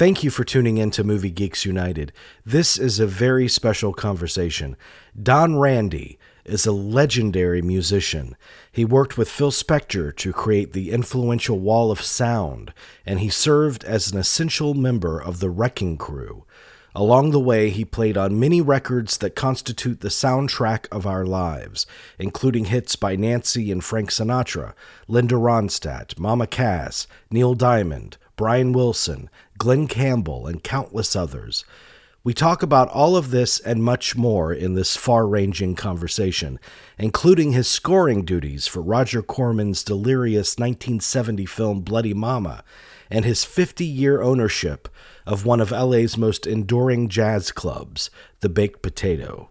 Thank you for tuning in to Movie Geeks United. This is a very special conversation. Don Randi is a legendary musician. He worked with Phil Spector to create the influential Wall of Sound, and he served as an essential member of the Wrecking Crew. Along the way, he played on many records that constitute the soundtrack of our lives, including hits by Nancy and Frank Sinatra, Linda Ronstadt, Mama Cass, Neil Diamond, Brian Wilson, Glen Campbell, and countless others. We talk about all of this and much more in this far ranging conversation, including his scoring duties for Roger Corman's delirious 1970 film Bloody Mama and his 50 year ownership of one of LA's most enduring jazz clubs, the Baked Potato.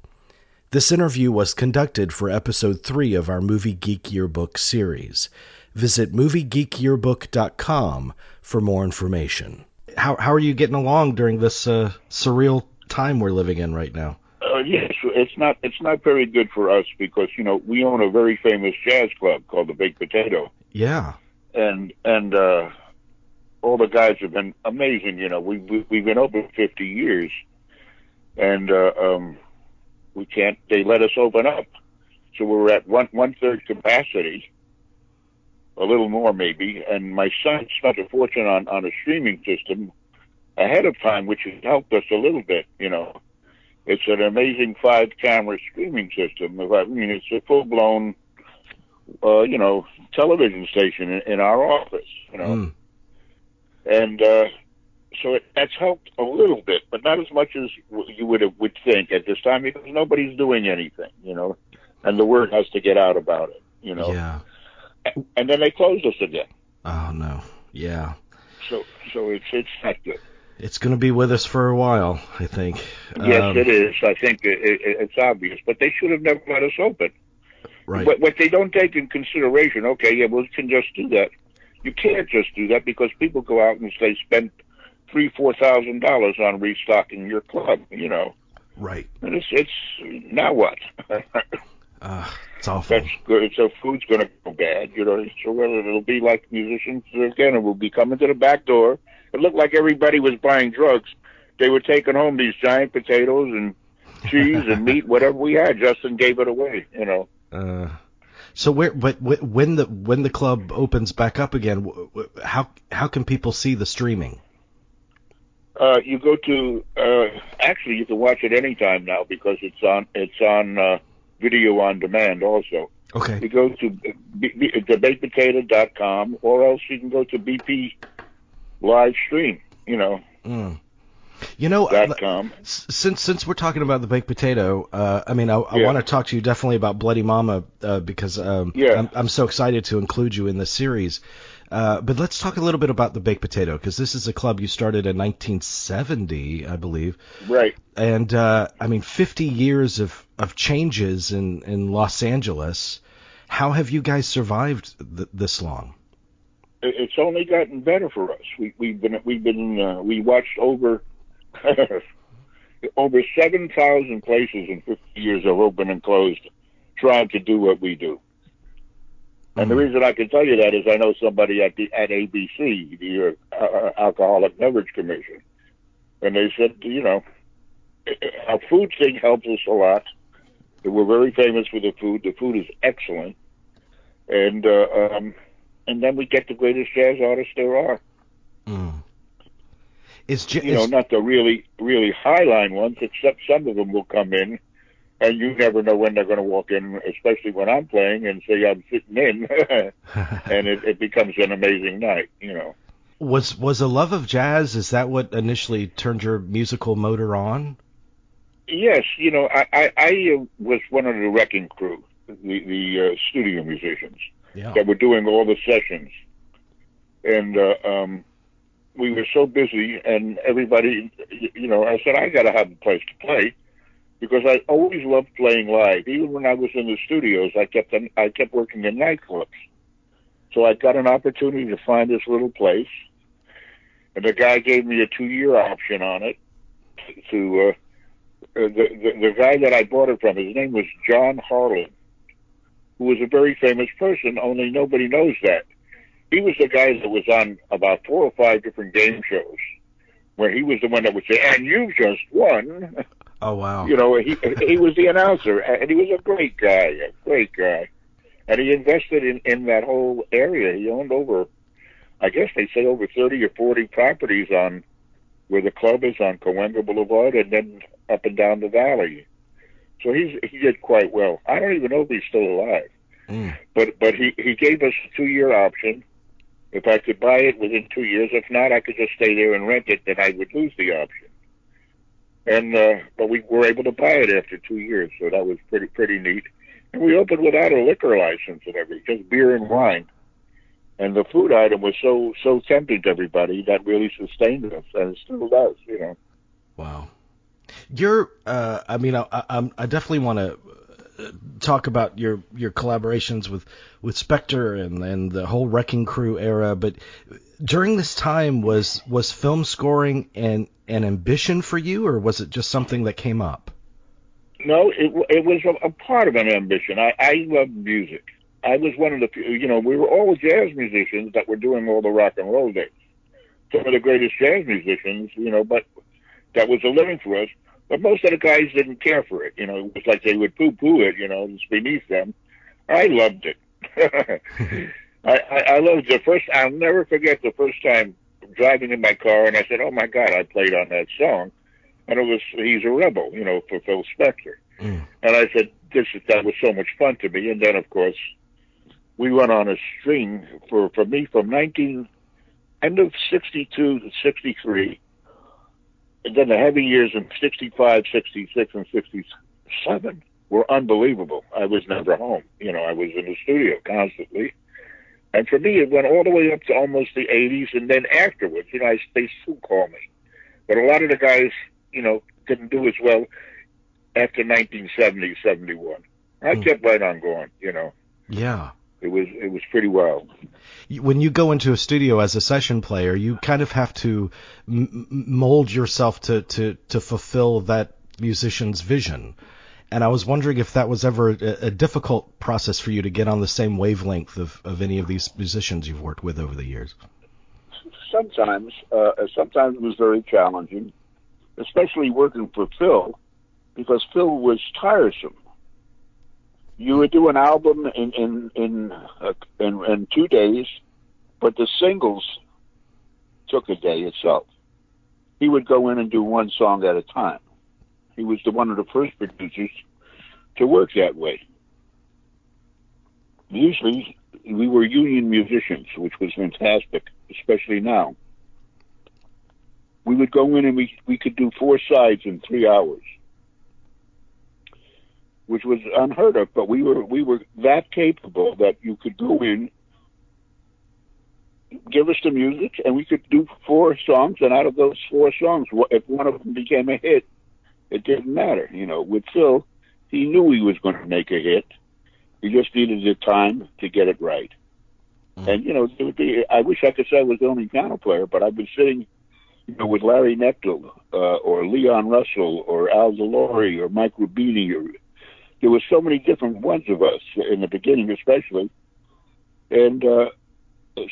This interview was conducted for episode 3 of our Movie Geek Yearbook series. Visit moviegeekyearbook.com for more information. How, how are you getting along during this uh, surreal time we're living in right now? Uh, yes, it's not it's not very good for us because you know we own a very famous jazz club called the Baked Potato. Yeah, and and uh, all the guys have been amazing. You know, we, we we've been open fifty years, and uh, um, we can't. They let us open up, so we're at one one third capacity a little more maybe. And my son spent a fortune on, on a streaming system ahead of time, which has helped us a little bit, you know. It's an amazing five camera streaming system. I mean, it's a full blown, uh, you know, television station in, in our office, you know. Mm. And, uh, so it, that's helped a little bit, but not as much as you would have, would think at this time because nobody's doing anything, you know, and the word has to get out about it, you know. Yeah and then they closed us again. Oh no, yeah. So so it's it's not good. It's going to be with us for a while, I think. Yes, um, it is. I think it, it, it's obvious, but they should have never let us open. Right. But what they don't take in consideration, okay, yeah, well, we can just do that. You can't just do that because people go out and say spend three, four thousand dollars on restocking your club. You know. Right. And it's it's now what? uh, It's awful. That's good. So food's going to go bad, you know. So well, it'll be like musicians again. It will be coming to the back door. It looked like everybody was buying drugs. They were taking home these giant potatoes and cheese and meat, whatever we had. Justin gave it away, you know. Uh, so where, but when the when the club opens back up again, how how can people see the streaming? Uh, you go to uh, actually you can watch it anytime now because it's on it's on uh, video on demand also. Okay. You go to thebakedpotato.com or else you can go to BP live stream, you know. Mm. You know, com. since since we're talking about the baked potato, uh, I mean, I, I yeah. want to talk to you definitely about Bloody Mama uh, because um, yeah. I'm, I'm so excited to include you in the series. Uh, but let's talk a little bit about the Baked Potato because this is a club you started in 1970, I believe. Right. And uh, I mean, 50 years of, of changes in, in Los Angeles. How have you guys survived th- this long? It's only gotten better for us. We, we've been we've been uh, we watched over over 7,000 places in 50 years of open and closed, trying to do what we do. And the hmm. reason I can tell you that is I know somebody at the at ABC, the uh, Alcoholic Beverage Commission, and they said, you know, our food thing helps us a lot. We're very famous for the food. The food is excellent, and uh, um, and then we get the greatest jazz artists there are. Mm. Is you know not the really really highline ones, except some of them will come in and you never know when they're going to walk in, especially when I'm playing and say I'm sitting in, and it, it becomes an amazing night, you know. Was was a love of jazz? Is that what initially turned your musical motor on? Yes, you know, I I, I uh, was one of the wrecking crew, the the uh, studio musicians yeah. that were doing all the sessions, and uh, um, we were so busy, and everybody, you know, I said I got to have a place to play because I always loved playing live. Even when I was in the studios, I kept I kept working in nightclubs. So I got an opportunity to find this little place, and the guy gave me a two-year option on it. To uh, the, the the guy that I bought it from, his name was John Harlan, who was a very famous person. Only nobody knows that. He was the guy that was on about four or five different game shows where he was the one that would say, "And you just won." Oh wow! You know, he he was the announcer, and he was a great guy, a great guy, and he invested in in that whole area. He owned over, I guess they say over thirty or forty properties on where the club is on Cahuenga Boulevard, and then up and down the valley. So he's he did quite well. I don't even know if he's still alive, Mm. but but he he gave us a two year option. If I could buy it within two years, if not, I could just stay there and rent it. Then I would lose the option. And uh, but we were able to buy it after two years, so that was pretty pretty neat. And we opened without a liquor license and everything, just beer and wine. And the food item was so so tempting to everybody that really sustained us, and it still does. You know. Wow. You're, uh, I mean, I, I, I definitely want to talk about your your collaborations with with Spector and and the whole Wrecking Crew era, but during this time was was film scoring an an ambition for you, or was it just something that came up? No, it it was a, a part of an ambition. I I love music. I was one of the few, you know, we were all jazz musicians that were doing all the rock and roll days. Some of the greatest jazz musicians, you know, but that was a living for us. But most of the guys didn't care for it. You know, it was like they would poo-poo it. You know, it's beneath them. I loved it. I, I, I loved the first. I'll never forget the first time driving in my car, and I said, "Oh my God!" I played on that song, and it was "He's a Rebel," you know, for Phil Spector. Mm. And I said, "This is that was so much fun to me." And then, of course, we went on a string for for me from nineteen end of sixty two to sixty three and then the heavy years in 65, 66, and 67 were unbelievable. I was never home. You know, I was in the studio constantly. And for me, it went all the way up to almost the 80s, and then afterwards, you know, I, they still call me. But a lot of the guys, you know, didn't do as well after 1970, 71. I Mm. kept right on going, you know. Yeah. It was it was pretty wild. When you go into a studio as a session player, you kind of have to m- mold yourself to, to, to fulfill that musician's vision. And I was wondering if that was ever a, a difficult process for you to get on the same wavelength of, of any of these musicians you've worked with over the years. sometimes, uh, sometimes it was very challenging, especially working for Phil, because Phil was tiresome. You would do an album in in in uh, in, in two days, but the singles took a day itself. He would go in and do one song at a time. He was the one of the first producers to work that way. Usually, we were union musicians, which was fantastic, especially now we would go in and we we could do four sides in three hours, which was unheard of. But we were we were that capable that you could go in, give us the music, and we could do four songs. And out of those four songs, if one of them became a hit, it didn't matter. You know, with Phil, he knew he was going to make a hit. He just needed the time to get it right. Mm. And you know, it would be. I wish I could say I was the only piano player, but I've been sitting you know, with Larry Knechtel, uh, or Leon Russell, or Al DeLore, or Mike Rubini, or there were so many different ones of us in the beginning, especially. And uh,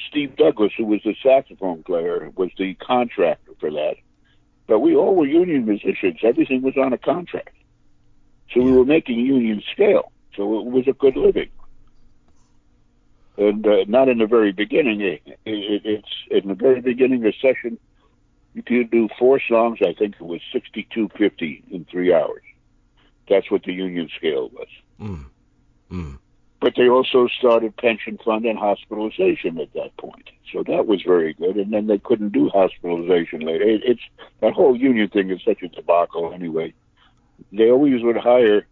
Steve Douglas, who was the saxophone player, was the contractor for that. But we all were union musicians. Everything was on a contract, so we were making union scale. So it was a good living. And uh, not in the very beginning. It, it, it's in the very beginning of session you do four songs. I think it was sixty-two fifty in three hours. That's what the union scale was. Mm. Mm. But they also started pension fund and hospitalization at that point, so that was very good. And then they couldn't do hospitalization later. It, it's that whole union thing is such a debacle anyway. They always would hire.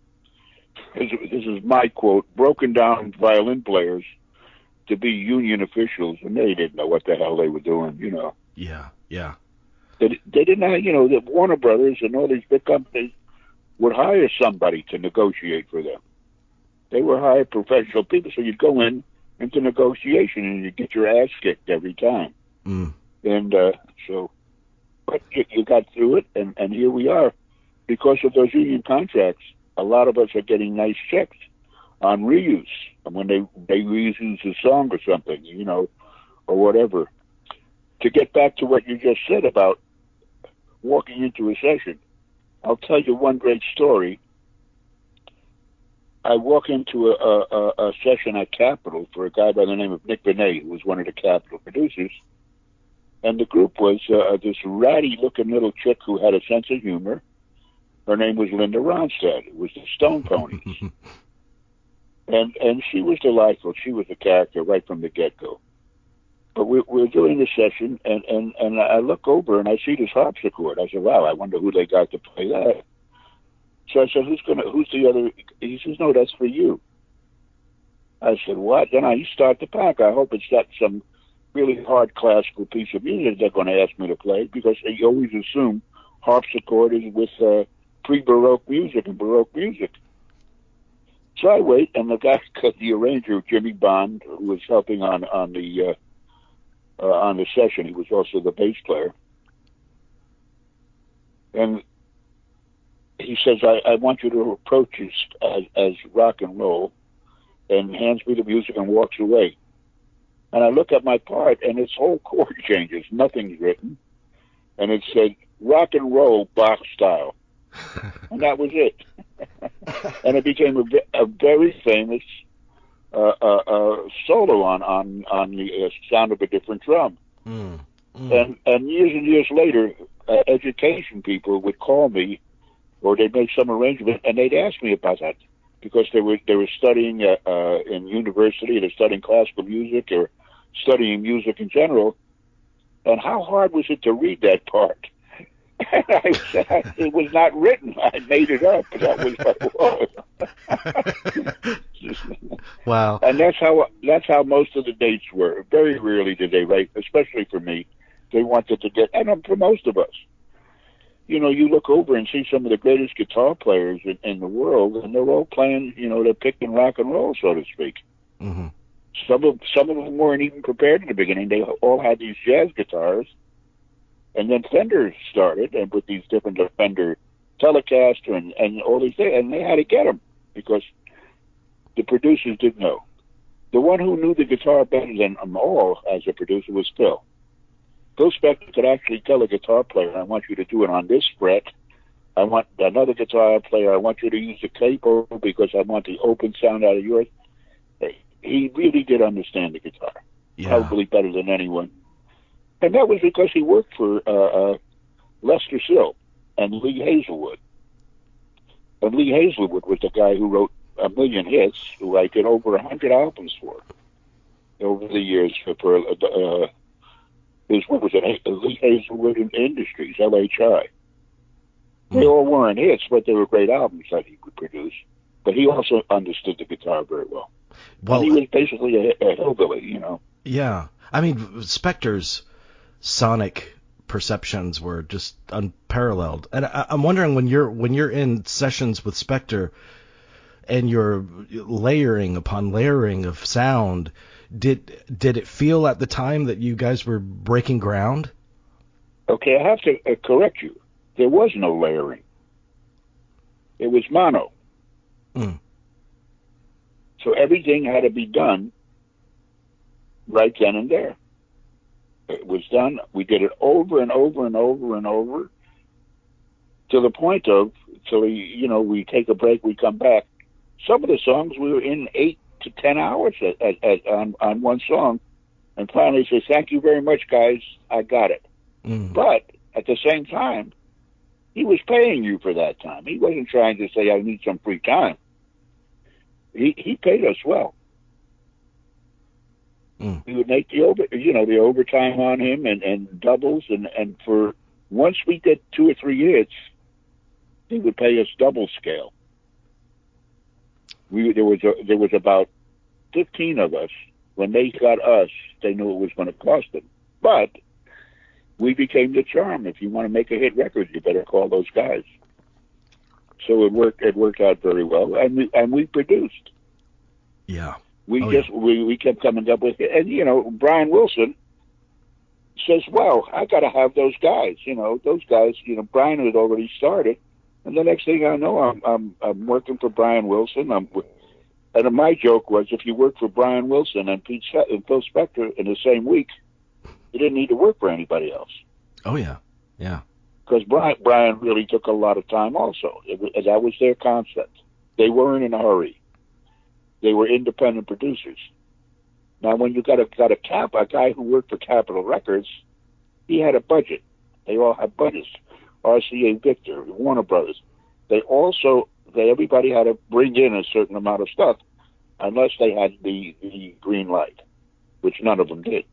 This, is my quote: broken down violin players to be union officials, and they didn't know what the hell they were doing. You know. Yeah. Yeah. They, they didn't have, you know, the Warner Brothers and all these big companies would hire somebody to negotiate for them. They were hired professional people, so you'd go in into negotiation and you'd get your ass kicked every time. Mm. And uh, so, but you, you got through it, and, and here we are. Because of those union contracts, a lot of us are getting nice checks on reuse and when they they reuse a song or something, you know, or whatever. To get back to what you just said about walking into a session. I'll tell you one great story. I walk into a, a, a session at Capitol for a guy by the name of Nick Venet, who was one of the Capitol producers. And the group was uh, this ratty looking little chick who had a sense of humor. Her name was Linda Ronstadt. It was the Stone Poneys. and and she was delightful. She was a character right from the get go. But we, we're doing the session, and, and, and I look over and I see this harpsichord. I said, "Wow, I wonder who they got to play that." So I said, "Who's gonna? Who's the other?" He says, "No, that's for you." I said, "What?" Then I start to pack. I hope it's not some really hard classical piece of music they're going to ask me to play because they always assume harpsichord is with uh, pre-baroque music and baroque music. So I wait, and the guy, the arranger, Jimmy Bond, who was helping on on the uh, uh, on the session, he was also the bass player, and he says, I, I want you to approach this as, as rock and roll, and hands me the music and walks away. And I look at my part, and its whole chord changes. Nothing's written, and it said rock and roll Bach style, and that was it. and it became a, a very famous uh, uh, uh, solo on on on the uh, sound of a different drum. Mm, mm. And and years and years later, uh, education people would call me, or they'd make some arrangement, and they'd ask me about that because they were they were studying uh, uh, in university, they're studying classical music or studying music in general. And how hard was it to read that part? And I said, it was not written. I made it up. That was what it was. wow. And that's how that's how most of the dates were. Very rarely did they write, especially for me. They wanted to get, and for most of us, you know, you look over and see some of the greatest guitar players in, in the world, and they're all playing, you know, they're picking rock and roll, so to speak. Mm-hmm. Some of some of them weren't even prepared in the beginning. They all had these jazz guitars and then Fender started, and with these different Fender Telecaster and, and all these things, and they had to get them because the producers didn't know. The one who knew the guitar better than them all as a producer was Phil. Phil Spector could actually tell a guitar player, I want you to do it on this fret. I want another guitar player, I want you to use the capo because I want the open sound out of yours. He really did understand the guitar, yeah. probably better than anyone and that was because he worked for uh, uh, Lester Sill and Lee Hazlewood. And Lee Hazlewood was the guy who wrote a million hits, who I did over a hundred albums for over the years for, for uh, his what was it? Lee Hazlewood Industries, LHI. They hmm. all weren't hits, but they were great albums that he would produce. But he also understood the guitar very well. Well, and he was basically a, a hillbilly, you know. Yeah, I mean, Spector's sonic perceptions were just unparalleled. And I, am wondering when you're when you're in sessions with Spector and you're layering upon layering of sound, did did it feel at the time that you guys were breaking ground? Okay, I have to uh, correct you. There was no layering. It was mono. Mm. So everything had to be done right then and there. It was done. We did it over and over and over and over to the point of, till we, you know, we take a break, we come back. Some of the songs we were in eight to ten hours at, at, at on, on one song, and finally say, "Thank you very much, guys. I got it." Mm. But at the same time, he was paying you for that time. He wasn't trying to say, "I need some free time." He he paid us well. Mm. We would make the over, you know, the overtime on him and and doubles and and for once we get two or three hits, he would pay us double scale. We there was a, there was about fifteen of us. When they got us, they knew it was going to cost them, but we became the charm. If you want to make a hit record, you better call those guys. So it worked. It worked out very well, and we and we produced. Yeah. We oh, just yeah. we, we kept coming up with it, and you know Brian Wilson says, "Well, I got to have those guys." You know, those guys. You know, Brian had already started, and the next thing I know, I'm I'm, I'm working for Brian Wilson. I'm and my joke was, if you work for Brian Wilson and Pete and Phil Spector in the same week, you didn't need to work for anybody else. Oh yeah, yeah. because Brian, Brian really took a lot of time. Also, it, was- that was their concept. They weren't in a hurry. They were independent producers. Now, when you got a got a cap, a guy who worked for Capitol Records, he had a budget. They all had budgets. RCA Victor, Warner Brothers. They also they everybody had to bring in a certain amount of stuff, unless they had the the green light, which none of them did.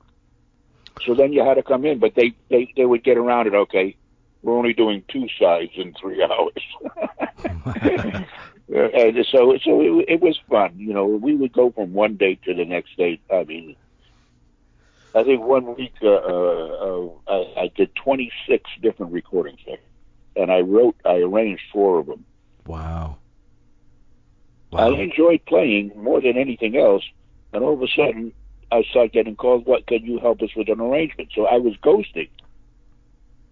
So then you had to come in, but they they they would get around it. Okay, we're only doing two sides in three hours. And so so it, it was fun. You know, we would go from one date to the next date. I mean, I think one week uh, uh, uh, I, I did 26 different recordings there, and I wrote, I arranged four of them. Wow. wow. I enjoyed playing more than anything else, and all of a sudden I started getting called. What can you help us with an arrangement? So I was ghosting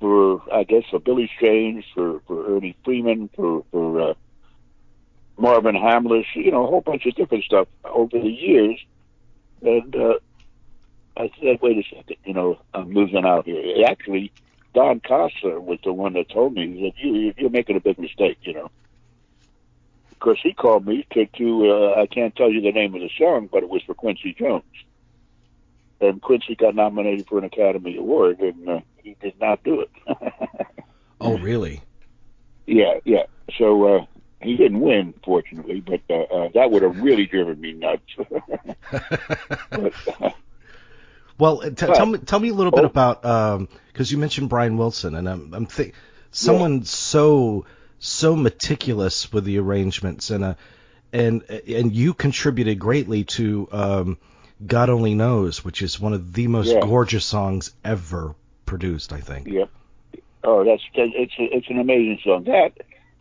for, I guess, for Billy Strange, for for Ernie Freeman, for for uh, Marvin Hamlisch, you know, a whole bunch of different stuff over the years, and uh, I said, wait a second, you know, I'm losing out here. Actually, Don Costa was the one that told me that you, you're making a big mistake, you know. Because he called me to, to uh, I can't tell you the name of the song, but it was for Quincy Jones. And Quincy got nominated for an Academy Award, and uh, he did not do it. Oh, really? yeah, yeah. So uh, he didn't win, fortunately, but uh, uh, that would have really driven me nuts. but, uh, Well, uh, t- tell me tell me a little bit Oh. about because you mentioned Brian Wilson, and I'm I'm think someone so so meticulous with the arrangements and uh and and you contributed greatly to um, God Only Knows, which is one of the most Yeah. gorgeous songs ever produced, I think. Yep. Oh, that's it's it's an amazing song. That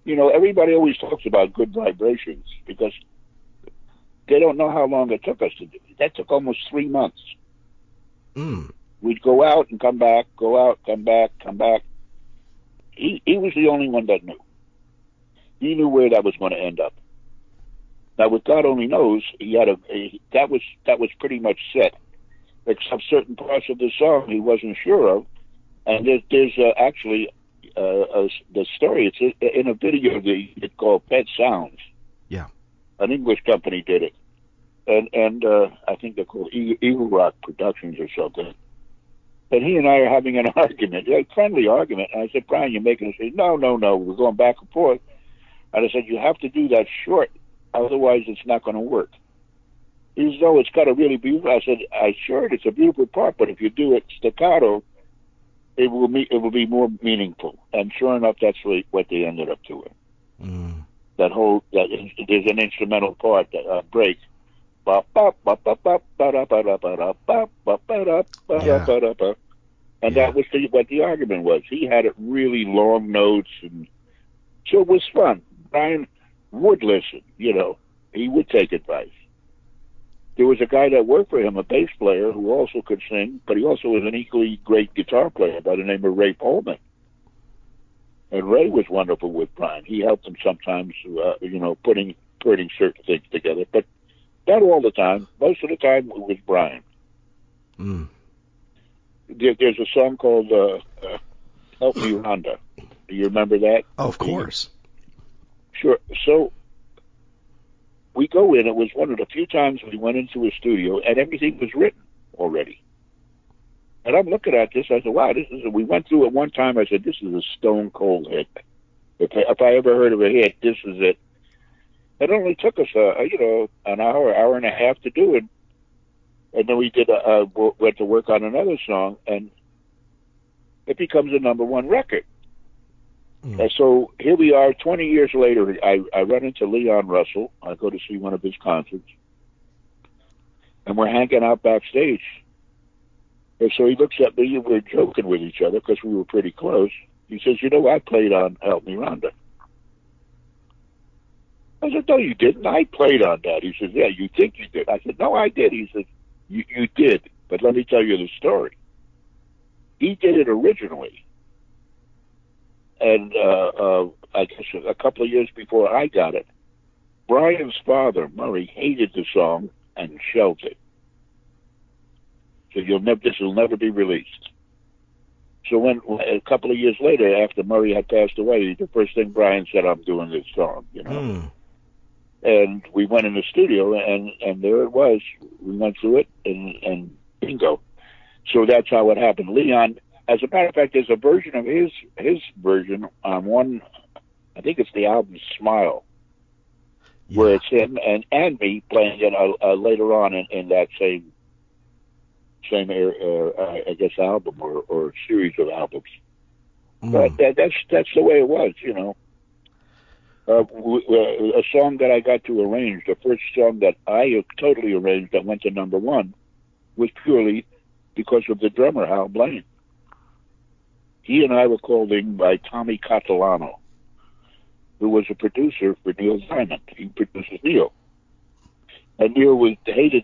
you know, everybody always talks about good vibrations because they don't know how long it took us to do. it. That took almost three months. Mm. We'd go out and come back, go out, come back, come back. He he was the only one that knew. He knew where that was going to end up. Now, with God only knows, he had a, a that was that was pretty much set, except certain parts of the song he wasn't sure of. And there's, there's uh, actually uh, uh, the story. It's in- a video they it's called Pet Sounds. Yeah. an English company did it, and and uh, I think they're called E- Eagle Rock Productions or something. And he and I are having an argument, a friendly argument. And I said, Brian, you're making us say, no, no, no. We're going back and forth. And I said, you have to do that short, otherwise it's not going to work. He says, no, it's got to really be. I said, I sure it's a beautiful part, but if you do it staccato, it will me- it will be more meaningful. And sure enough, that's what what they ended up doing Mm. that whole that there's an instrumental part that uh, break. Yeah. And Yeah. that was the, what the argument was. He had it really long notes, and so it was fun. Brian would listen. You know, he would take advice. There was a guy that worked for him, a bass player who also could sing, but he also was an equally great guitar player by the name of Ray Pohlman. And Ray was wonderful with Brian. He helped him sometimes, uh, you know, putting putting certain things together, but not all the time. Most of the time, it was Brian. Mm. There, there's a song called uh, uh, "Help Me, Rhonda." Do you remember that? Oh, of course. Sure. So we go in. It was one of the few times we went into a studio and everything was written already. And I'm looking at this. I said, "Wow, this is." We went through it one time. I said, "This is a stone cold hit. If I, if I ever heard of a hit, this is it." It only took us, uh, you know, an hour, hour and a half to do it, and then we did. A, uh, went to work on another song, and it becomes a number one record. Mm. And so here we are, 20 years later. I, I run into Leon Russell. I go to see one of his concerts, and we're hanging out backstage. And so he looks at me, and we're joking with each other because we were pretty close. He says, "You know, I played on Help Me, Rhonda." I said, "No, you didn't. I played on that." He says, "Yeah, you think you did?" I said, "No, I did." He said, "You you did, but let me tell you the story. He did it originally." And uh, uh, I guess a couple of years before I got it, Brian's father, Murray, hated the song and shelved it. So you'll never, this will never be released. So when a couple of years later, after Murray had passed away, the first thing Brian said, "I'm doing this song," you know. Mm. And we went in the studio, and and there it was. We went through it, and and bingo. So that's how it happened. Leon, as a matter of fact, there's a version of his his version on one. I think it's the album Smile, where it's him and and me playing it uh, uh, later on in, in that same same uh, uh, I guess album or, or series of albums. Mm. But that, that's that's the way it was, you know. Uh, w- w- a song that I got to arrange, the first song that I totally arranged that went to number one, was purely because of the drummer Hal Blaine. He and I were called in by Tommy Catalano, who was a producer for Neil Diamond. He produces Neil, and Neil was hated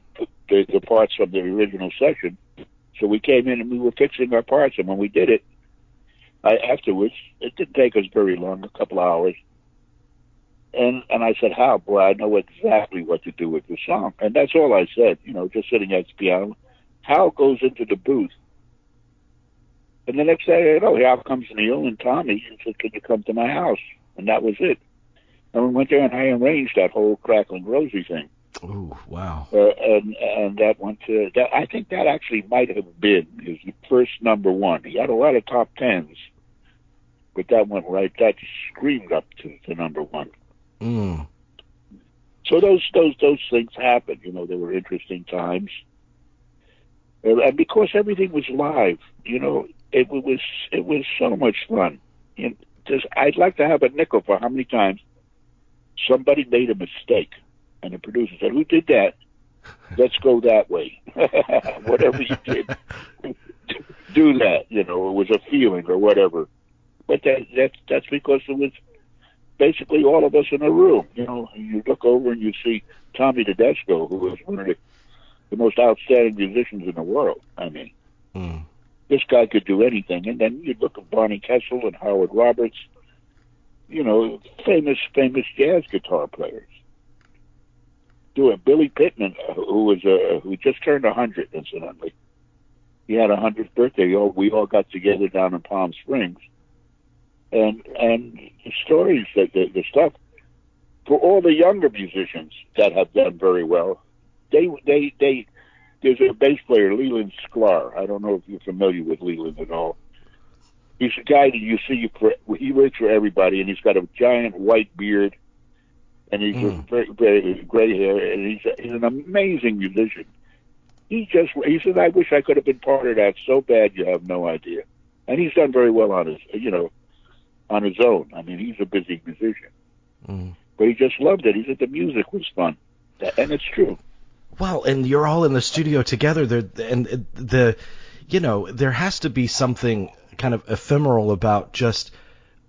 the, the parts from the original session, so we came in and we were fixing our parts, and when we did it. I, afterwards, it didn't take us very long, a couple of hours. And and I said, "How, boy, I know exactly what to do with the song." And that's all I said, you know, just sitting at the piano. Hal goes into the booth, and the next day, oh, out comes Neil and Tommy and said, "Can you come to my house?" And that was it. And we went there, and I arranged that whole crackling Rosie thing Ooh, wow. uh, and and that went to that. I think that actually might have been his first number one. He had a lot of top tens, but that went right. That screamed up to, to number one. Mm. So those those those things happened. You know, they were interesting times, and and because everything was live, you know, it was it was so much fun. Know, just I'd like to have a nickel for how many times somebody made a mistake, and the producer said, "Who did that? Let's go that way." whatever you did, do that. You know, it was a feeling or whatever. But that that's that's because it was basically all of us in a room. You know, you look over and you see Tommy Tedesco, who was one of the, the most outstanding musicians in the world. I mean, Mm. This guy could do anything. And then you'd look at Barney Kessel and Howard Roberts, you know, famous, famous jazz guitar players. Do it. Billy Pitman, uh, who was uh, who just turned a hundred, incidentally. He had a hundredth birthday. We all, we all got together down in Palm Springs, and and the stories that the, the stuff for all the younger musicians that have done very well, they they they there's a bass player, Leland Sklar. I don't know if you're familiar with Leland at all. He's a guy that you see for he works for everybody, and he's got a giant white beard, and he's Mm. very, very gray hair, and he's a, he's an amazing musician. He just he said, "I wish I could have been part of that so bad you have no idea," and he's done very well on his you know on his own. I mean, he's a busy musician, Mm. but he just loved it. He said the music was fun, and it's true. Well, and you're all in the studio together there and the you know, there has to be something kind of ephemeral about just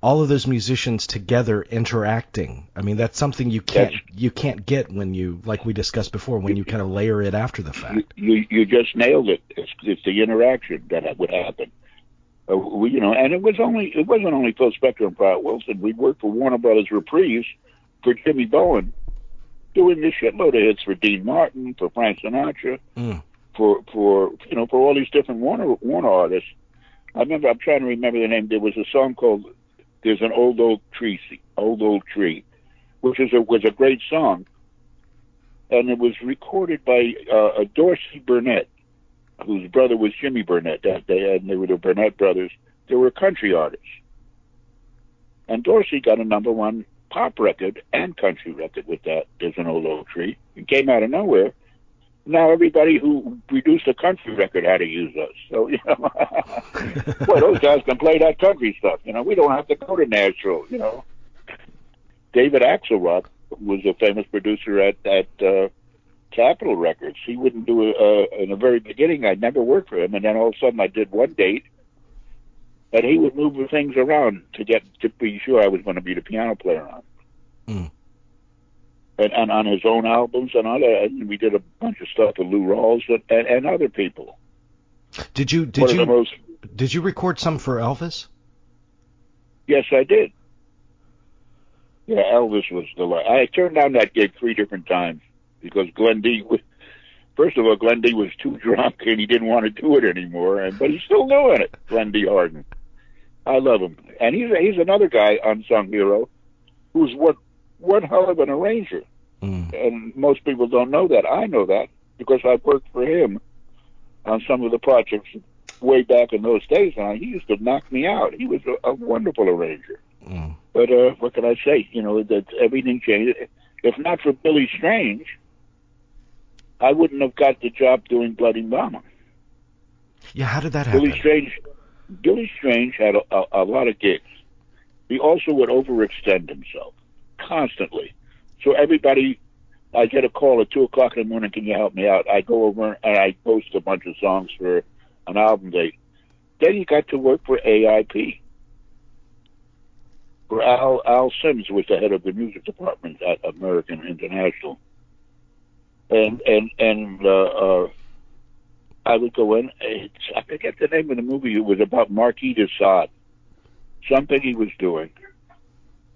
all of those musicians together interacting. I mean, that's something you can't That's- you can't get when you like we discussed before when you kind of layer it after the fact. you you just nailed it. It's, it's the interaction that would happen. Uh, we, you know, and it was only it wasn't only Phil Spector and Brian Wilson. We worked for Warner Brothers Reprise for Jimmy Bowen, doing this shitload of hits for Dean Martin, for Frank Sinatra, Mm. for for you know for all these different Warner Warner artists. I remember I'm trying to remember the name. There was a song called "There's an Old Oak Tree," Old Oak Tree, which is a was a great song, and it was recorded by uh, Dorsey Burnette, whose brother was Jimmy Burnette. That they and they were the Burnette brothers. They were country artists, and Dorsey got a number one pop record and country record with that. There's an old oak tree. It came out of nowhere. Now everybody who produced a country record had to use us. So you know, boy, those guys can play that country stuff. You know, we don't have to go to Nashville. You know, David Axelrod was a famous producer at at uh, Capitol Records. He wouldn't do it uh, in the very beginning. I'd never worked for him, and then all of a sudden I did one date, and he would move the things around to get to be sure I was going to be the piano player on. Mm. And, and on his own albums and other, and we did a bunch of stuff with Lou Rawls and, and, and other people. Did you did the you most did you record some for Elvis? Yes, I did. Yeah, Elvis was the. I turned down that gig three different times because Glen D. w- First of all, Glen D was too drunk and he didn't want to do it anymore, and but he's still doing it. Glen D Hardin, I love him, and he's he's another guy unsung hero, who's what one hell of an arranger, Mm. and most people don't know that. I know that because I've worked for him on some of the projects way back in those days, and he used to knock me out. He was a, a wonderful arranger. Mm. But uh, what can I say? You know that everything changed. If not for Billy Strange, I wouldn't have got the job doing Bloody Mama. Yeah, how did that happen? Billy Strange, Billy Strange had a, a, a lot of gigs. He also would overextend himself constantly. So everybody, I get a call at two o'clock in the morning. Can you help me out? I go over and I post a bunch of songs for an album date. Then he got to work for AIP. Where Al Al Sims was the head of the music department at American International, and and and uh, uh, I would go in. I forget the name of the movie. It was about Marquis de Sade, something he was doing,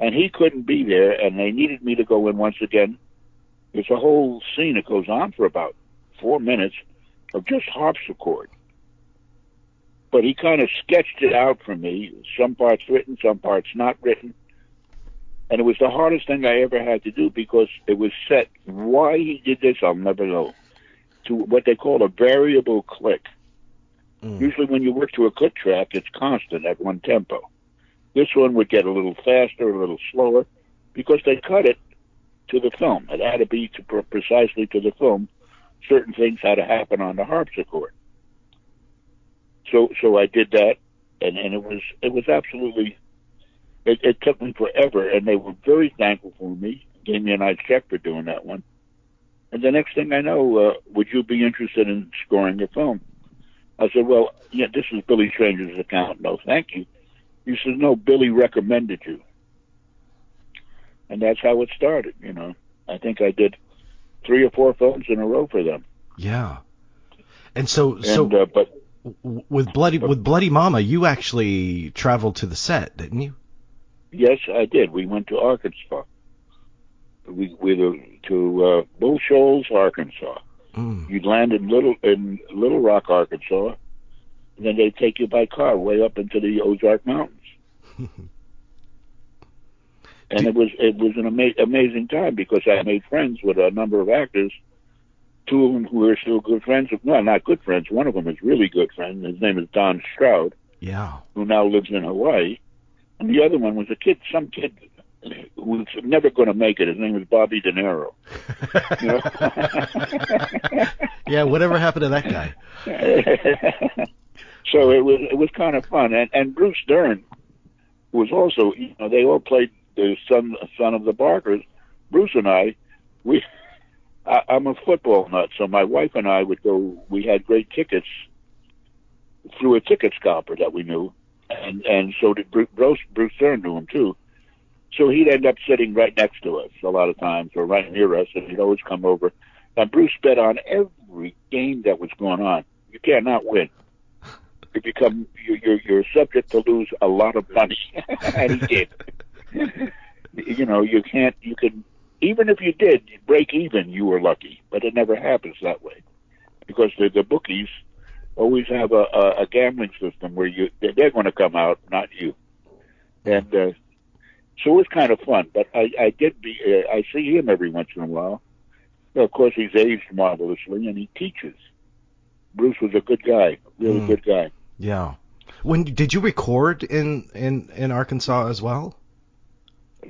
and he couldn't be there, and they needed me to go in once again. It's a whole scene that goes on for about four minutes of just harpsichord. But he kind of sketched it out for me. Some parts written, some parts not written. And it was the hardest thing I ever had to do because it was set. Why he did this, I'll never know. To what they call a variable click. Mm. Usually, when you work to a click track, it's constant at one tempo. This one would get a little faster, a little slower, because they cut it to the film. It had to be to precisely to the film. Certain things had to happen on the harpsichord. So, so I did that, and and it was it was absolutely. It, it took me forever, and they were very thankful for me. Gave me a nice check for doing that one. And the next thing I know, uh, would you be interested in scoring a film? I said, well, yeah, this is Billy Stranger's account. No, thank you. He said, no, Billy recommended you. And that's how it started, you know. I think I did three or four films in a row for them. Yeah. And so, so And, uh, but with bloody with Bloody Mama, you actually traveled to the set, didn't you? yes, I did. We went to Arkansas. We, we were to uh, Bull Shoals, Arkansas. Mm. You'd land in Little in Little Rock, Arkansas, and then they'd take you by car way up into the Ozark Mountains. and it was it was an ama- amazing time because I made friends with a number of actors. Two of them who are still good friends. Of, no, not good friends. One of them is really good friend. His name is Don Stroud, Yeah. who now lives in Hawaii, and the other one was a kid, some kid was never going to make it. His name was Bobby De Niro. Yeah. Whatever happened to that guy? so it was it was kind of fun, and and Bruce Dern was also you know they all played the son son of the Barkers. Bruce and I, we I, I'm a football nut, so my wife and I would go. We had great tickets through a ticket scalper that we knew, and and so did Bruce. Bruce, Bruce Dern knew him too. So he'd end up sitting right next to us a lot of times, or right near us, and he'd always come over. And Bruce bet on every game that was going on. You cannot win. You become you're you're, you're subject to lose a lot of money, and he did. you know, you can't. You can even if you did break even, you were lucky, but it never happens that way because the the bookies always have a a, a gambling system where you they're going to come out, not you, and. uh so it was kind of fun, but I, I did be uh, I see him every once in a while. Well, of course, he's aged marvelously, and he teaches. Bruce was a good guy, really Mm. good guy. Yeah. When did you record in in in Arkansas as well?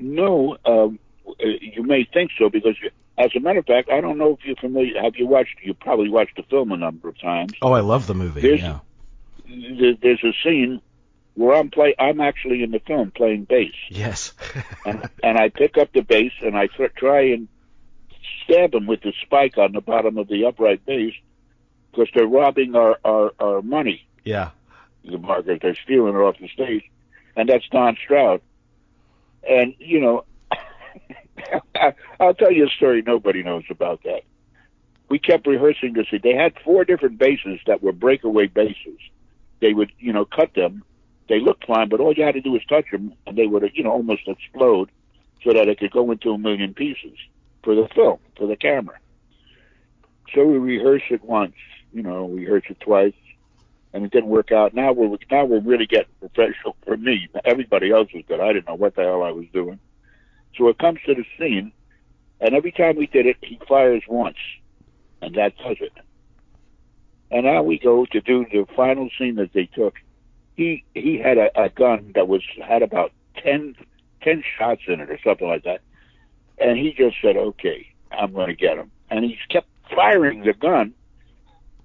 No, um, uh, you may think so because, you, as a matter of fact, I don't know if you're familiar. Have you watched? You probably watched the film a number of times. Oh, I love the movie. There's- yeah. There's a scene where I'm play. I'm actually in the film playing bass, Yes. and and I pick up the bass and I tr- try and stab him with the spike on the bottom of the upright bass because they're robbing our our, our money. yeah. the market. They're stealing it off the stage, and that's Don Stroud. And you know, I'll tell you a story nobody knows about that. We kept rehearsing this. They had four different basses that were breakaway basses. They would, you know, cut them. They looked fine, but all you had to do was touch them, and they would, you know, almost explode, so that it could go into a million pieces for the film, for the camera. so we rehearsed it once. You know, we rehearsed it twice, and it didn't work out. Now we're now we're really getting professional. For me, everybody else was good. I didn't know what the hell I was doing. So it comes to the scene, and every time we did it, he fires once, and that does it. And now we go to do the final scene that they took. He he had a, a gun that was had about 10, 10 shots in it or something like that, and he just said, "Okay, I'm going to get him." And he kept firing the gun,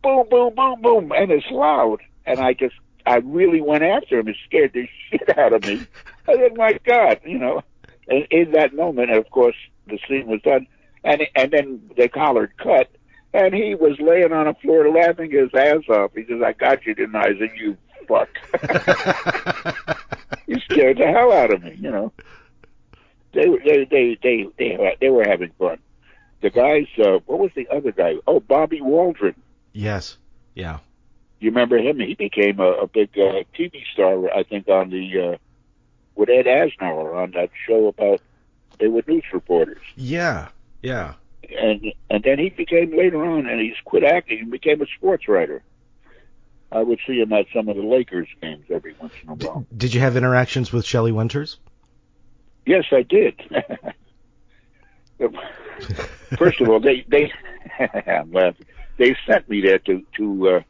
boom, boom, boom, boom, and it's loud. And I just I really went after him and scared the shit out of me. I said, "My God," you know. And in that moment, of course, the scene was done, and and then the collar cut, and he was laying on the floor laughing his ass off. He says, "I got you, didn't I?" I said, "You fuck." you scared the hell out of me, you know. They were they they they they, they were having fun. The guys, uh, what was the other guy? Oh, Bobby Walden. Yes. Yeah. You remember him? He became a, a big uh, TV star, I think, on the uh, with Ed Asner on that show about they were news reporters. Yeah. Yeah. And and then he became later on, and he's quit acting and became a sports writer. I would see him at some of the Lakers games every once in a while. Did you have interactions with Shelley Winters? Yes, I did. First of all, they they I'm laughing. They sent me there to to uh,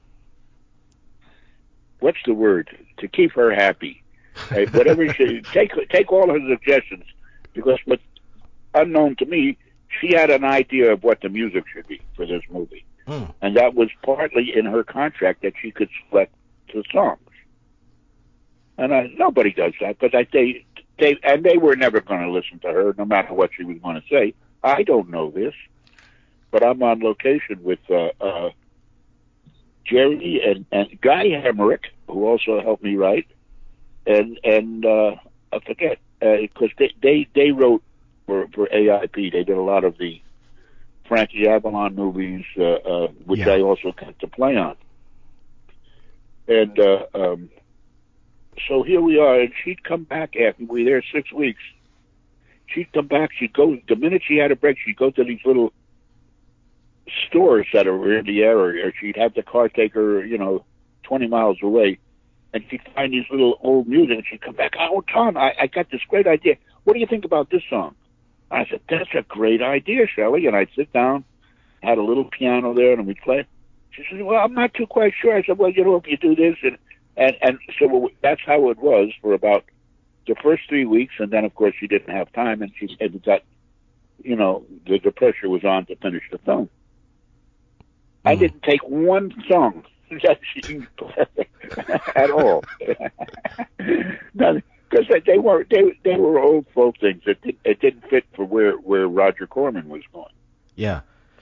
what's the word to keep her happy. Whatever she take take all her suggestions because what unknown to me, she had an idea of what the music should be for this movie, Hmm. and that was partly in her contract that she could select the songs. And I, nobody does that because I they they and they were never going to listen to her no matter what she was going to say. I don't know this, but I'm on location with uh, uh, Jerry and, and Guy Hemric, who also helped me write, and and uh, I forget because they, they they wrote for for AIP. They did a lot of the Frankie Avalon movies, uh, uh, which Yeah. I also got to play on. And uh, um, so here we are, and she'd come back after we were there six weeks. She'd come back. She'd go the minute she had a break. She'd go to these little stores that are in the area. She'd have the car take her, you know, twenty miles away, and she'd find these little old music. And she'd come back. Oh, Tom, I, I got this great idea. What do you think about this song? I said, that's a great idea, Shelley. And I'd sit down, had a little piano there, and we'd play. She said, well, I'm not too quite sure. I said, well, you know, if you do this, and and and so that's how it was for about the first three weeks, and then of course she didn't have time, and she had got, you know, the, the pressure was on to finish the film. I Mm. didn't take one song that she didn't play at all. Because they were they they were old folk things. It did, it didn't fit for where where Roger Corman was going, Yeah.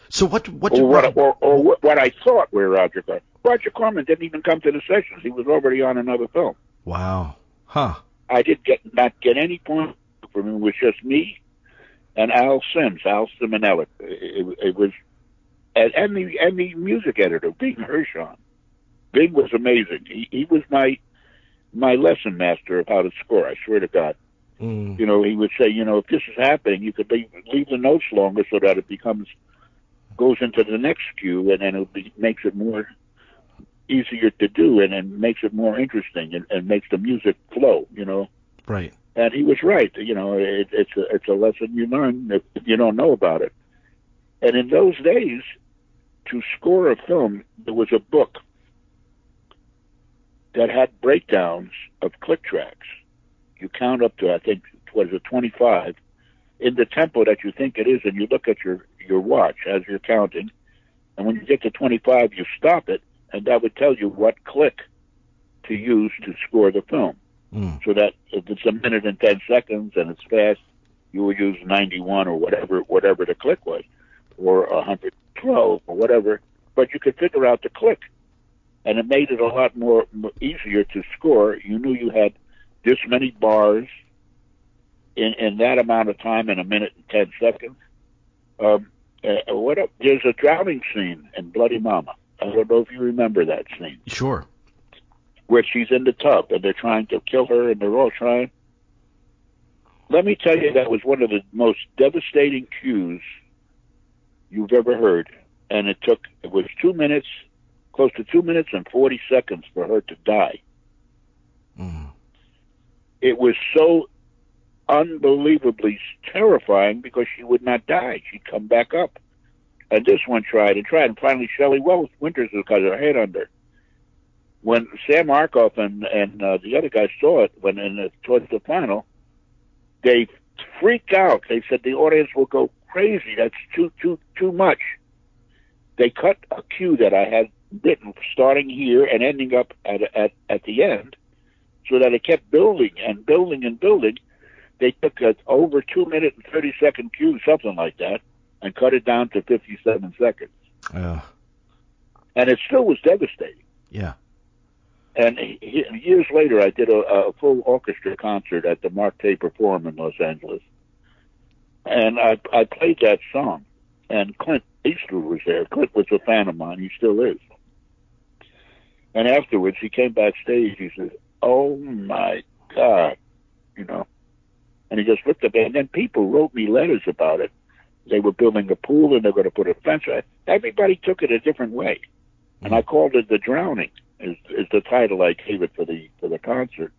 So what what or what or, or what- what I thought where Roger Corman. Roger Corman didn't even come to the sessions. He was already on another film. Wow. Huh. I did get not get any point from him. It was just me and Al Sims, Al Simonelli. It, it, it was and, and the and the music editor, Bing Hershon. Bing was amazing. He he was my my lesson master of how to score. I swear to God. Mm. You know, he would say, you know, if this is happening, you could leave, leave the notes longer so that it becomes goes into the next cue, and then it be, makes it more easier to do, and then makes it more interesting, and, and makes the music flow. You know Right. and he was right. You know, it, it's a it's a lesson you learn if you don't know about it. And in those days, to score a film, there was a book that had breakdowns of click tracks. You count up to I think was it twenty five in the tempo that you think it is, and you look at your your watch as you're counting. And when you get to twenty five, you stop it, and that would tell you what click to use to score the film Mm. so that if it's a minute and ten seconds and it's fast, you will use ninety one or whatever whatever the click was, or hundred twelve or whatever. But you could figure out the click, and it made it a lot more, more easier to score. You knew you had this many bars in in that amount of time in a minute and ten seconds. Um, uh, what there's a drowning scene in Bloody Mama. I don't know if you remember that scene Sure. where she's in the tub and they're trying to kill her and they're all trying. Let me tell you, that was one of the most devastating cues you've ever heard. and it took it was two minutes, close to two minutes and forty seconds for her to die. Mm. It was so unbelievably terrifying because she would not die; she'd come back up. And this one tried and tried, and finally Shelley Wells Winters got her head under. When Sam Arkoff and and uh, the other guys saw it, when in the, towards the final, they freaked out. They said the audience will go crazy. That's too too too much. They cut a cue that I had written, starting here and ending up at at at the end, so that it kept building and building and building. They took a over two minute and thirty second cue, something like that, and cut it down to 57 seconds. Uh, And it still was devastating. yeah. And he, years later, I did a, a full orchestra concert at the Mark Taper Forum in Los Angeles. And I, I played that song. And Clint Eastwood was there. Clint was a fan of mine. He still is. And afterwards, he came backstage. He said, Oh my God, you know. And he just looked at me. And then people wrote me letters about it. They were building a pool and they were going to put a fence. Everybody took it a different way. And hmm. I called it The Drowning, is, is the title I gave it for the, for the concert.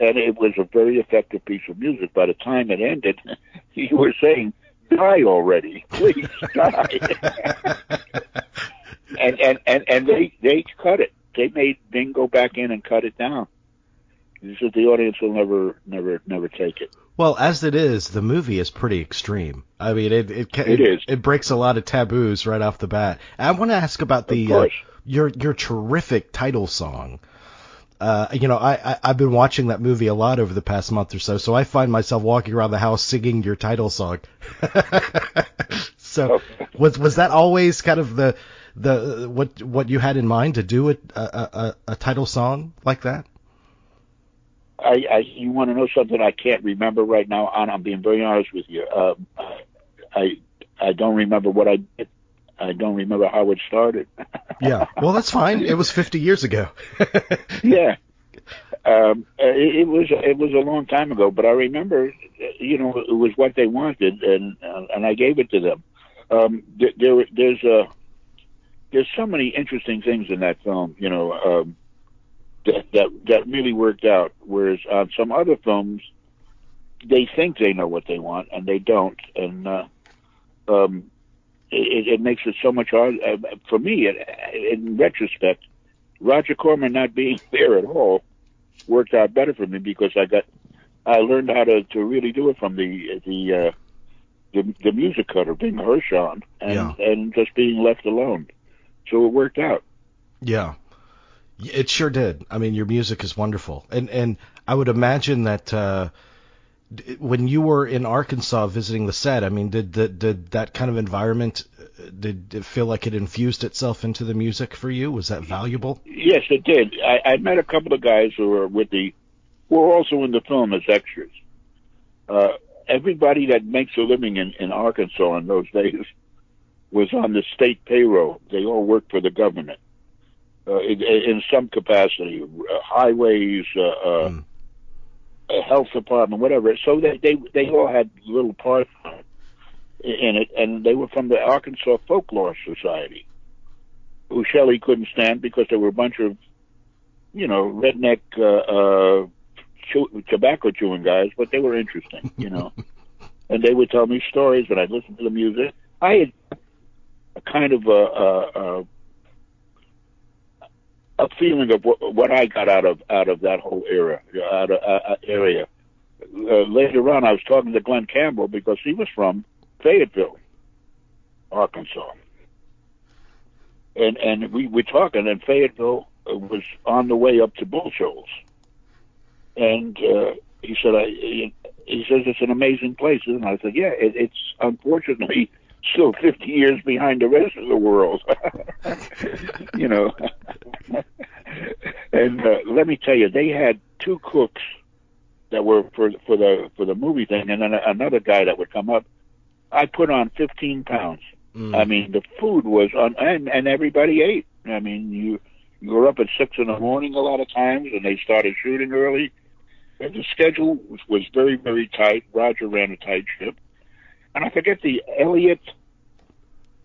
And it was a very effective piece of music. By the time it ended, you were saying, die already, please die. and, and, and, and they, they cut it. They made Bing go back in and cut it down. He said the audience will never, never, never take it. Well, as it is, the movie is pretty extreme. I mean, it it ca- It is. It breaks a lot of taboos right off the bat. I want to ask about the uh, your your terrific title song. Uh, you know, I, I I've been watching that movie a lot over the past month or so, so I find myself walking around the house singing your title song. so, was was that always kind of the the what what you had in mind to do a a, a, a title song like that? I, I you want to know something I can't remember right now? And I'm being very honest with you. Um, I I don't remember what I did. I don't remember how it started. Yeah. Well, that's fine. It was 50 years ago. yeah. Um, it, it was it was a long time ago, but I remember, you know, it was what they wanted, and uh, and I gave it to them. Um, there, there there's a there's so many interesting things in that film, you know, um, that that that really worked out. Whereas on some other films, they think they know what they want and they don't, and uh, um, it, it makes it so much hard uh, for me. It, in retrospect, Roger Corman not being there at all worked out better for me because I got I learned how to to really do it from the the uh, the, the music cutter Bing Hershon and Yeah. and just being left alone. So it worked out. Yeah. It sure did. I mean, your music is wonderful. And and I would imagine that uh when you were in Arkansas visiting the set, I mean, did the, did that kind of environment uh, did it feel like it infused itself into the music for you? Was that valuable? Yes, it did. I, I met a couple of guys who were with the, who were also in the film as extras. Uh, everybody that makes a living in, in Arkansas in those days was on the state payroll. They all worked for the government uh, in, in some capacity, uh, highways, uh, uh, Mm. a health department, whatever. So they they they all had little parts in it, and they were from the Arkansas Folklore Society who Shelley couldn't stand because there were a bunch of, you know, redneck uh, uh, chew- tobacco chewing guys, but they were interesting, you know. and they would tell me stories, and I'd listen to the music. I had a kind of a, a, a, a feeling of what, what I got out of out of that whole era, out of uh, uh, area. Uh, later on, I was talking to Glen Campbell because he was from Fayetteville, Arkansas and and we were talking, and Fayetteville was on the way up to Bull Shoals, and uh, he said, "I." He, he says it's an amazing place, and I said, "Yeah, it, it's unfortunately still 50 years behind the rest of the world, you know." and uh, let me tell you, they had two cooks that were for for the for the movie thing, and then another guy that would come up. I put on 15 pounds. Mm. I mean, the food was on, and and everybody ate. I mean, you you were up at six in the morning a lot of times, and they started shooting early. And the schedule was, was very very tight. Roger ran a tight ship, and I forget the Elliot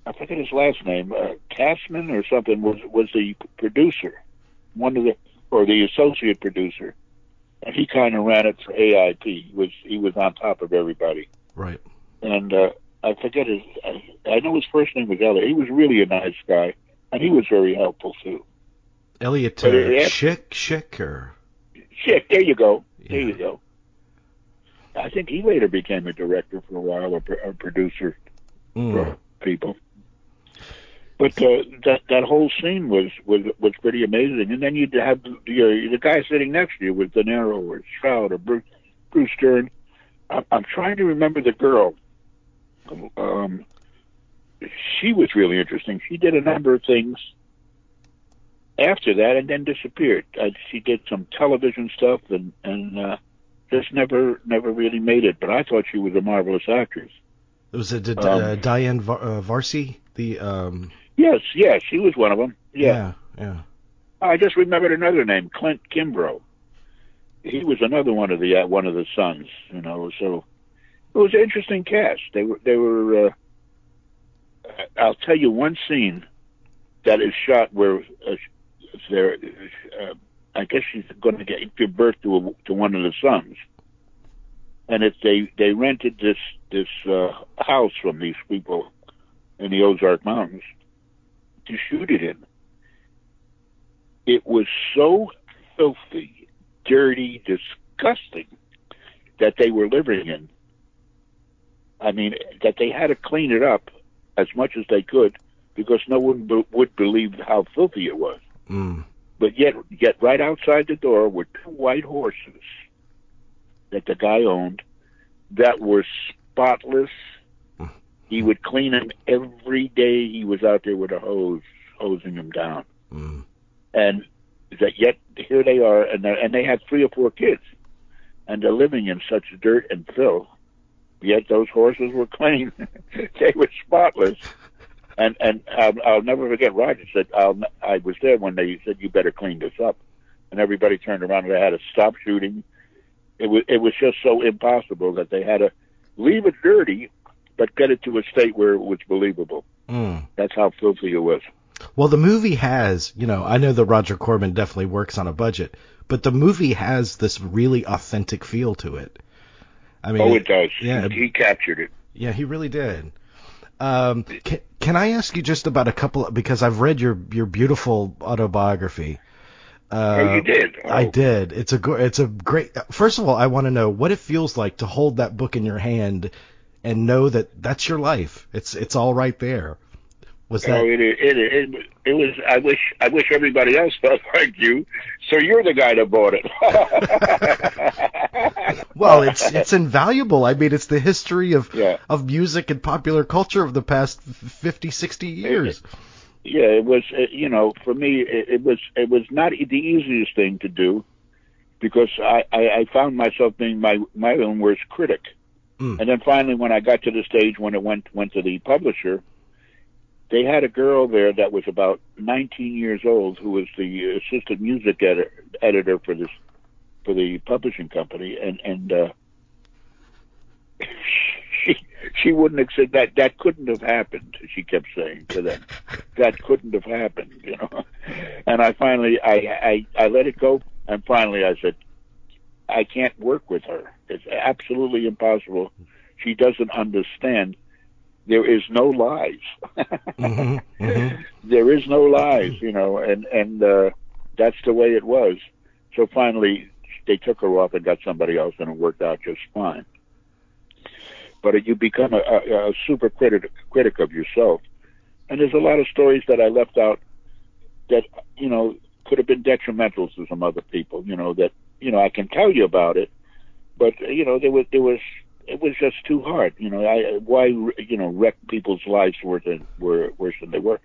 I forget his last name, uh, Cashman or something was was the producer, one of the or the associate producer, and he kind of ran it for AIP. He was he was on top of everybody, Right. and uh, I forget his. I, I know his first name was Elliot. He was really a nice guy, and he was very helpful too. Elliot uh, But it- it- Schick, Schick, or Shit, there you go. There you go. I think he later became a director for a while, or a producer Mm. for people. But uh, that that whole scene was, was was pretty amazing. And then you'd have the, the guy sitting next to you with De Niro or Stroud or Bruce, Bruce Dern. I'm, I'm trying to remember the girl. Um, she was really interesting. She did a number of things after that, and then disappeared. Uh, she did some television stuff, and and uh, just never never really made it. But I thought she was a marvelous actress. was it uh, Um, Diane Var- uh, Varsi? The um. Yes, yes, she was one of them. Yeah. Yeah. yeah. I just remembered another name, Clint Kimbrough. He was another one of the uh, one of the sons, you know. So it was an interesting cast. They were they were. Uh, I'll tell you one scene that is shot where uh, there. I guess she's going to give birth to a, to one of the sons, and if they they rented this this uh, house from these people in the Ozark Mountains to shoot it in it was so filthy, dirty, disgusting that they were living in. I mean, that they had to clean it up as much as they could because no one b- would believe how filthy it was. Mm. But yet, yet right outside the door were two white horses that the guy owned that were spotless. He would clean them every day. He was out there with a hose, hosing them down Mm. and that yet here they are, and they and they had three or four kids, and they're living in such dirt and filth. Yet those horses were clean; they were spotless. And and I'll, I'll never forget. Roger said, "I'll." I was there when they said, "You better clean this up," and everybody turned around and they had to stop shooting. It was it was just so impossible that they had to leave it dirty, but get it to a state where it was believable. Mm. That's how filthy it was. Well, the movie has, you know, I know that Roger Corman definitely works on a budget, but the movie has this really authentic feel to it. I mean, oh, it does. yeah. he, he captured it. yeah, he really did. Um, can, can I ask you just about a couple because I've read your your beautiful autobiography. Uh, Oh, you did. I Oh. did. It's a it's a great. First of all, I want to know what it feels like to hold that book in your hand and know that that's your life. It's it's all right there. Was that Oh, it, it, it, it, it was. I wish. I wish everybody else felt like you. So you're the guy that bought it. Well, it's it's invaluable. I mean, it's the history of Yeah. of music and popular culture of the past f- 50, 60 years. yeah. It was. you know, for me, it, it was. It was not the easiest thing to do because I, I, I found myself being my my own worst critic. Mm. And then finally, when I got to the stage when it went went to the publisher, they had a girl there that was about 19 years old who was the assistant music edi- editor for this for the publishing company, and and uh, she she wouldn't accept that that couldn't have happened. She kept saying to them, that couldn't have happened, you know. And I finally I I I let it go, and finally I said, I can't work with her. It's absolutely impossible. She doesn't understand. There is no lies. hmm hmm there is no lies, you know, and and uh, that's the way it was. So finally, they took her off and got somebody else, and it worked out just fine. But you become a, a, a super critic critic of yourself, and there's a lot of stories that I left out that you know could have been detrimental to some other people. You know that you know I can tell you about it, but you know there was there was it was just too hard. You know I why you know wreck people's lives worse than were worse than they were.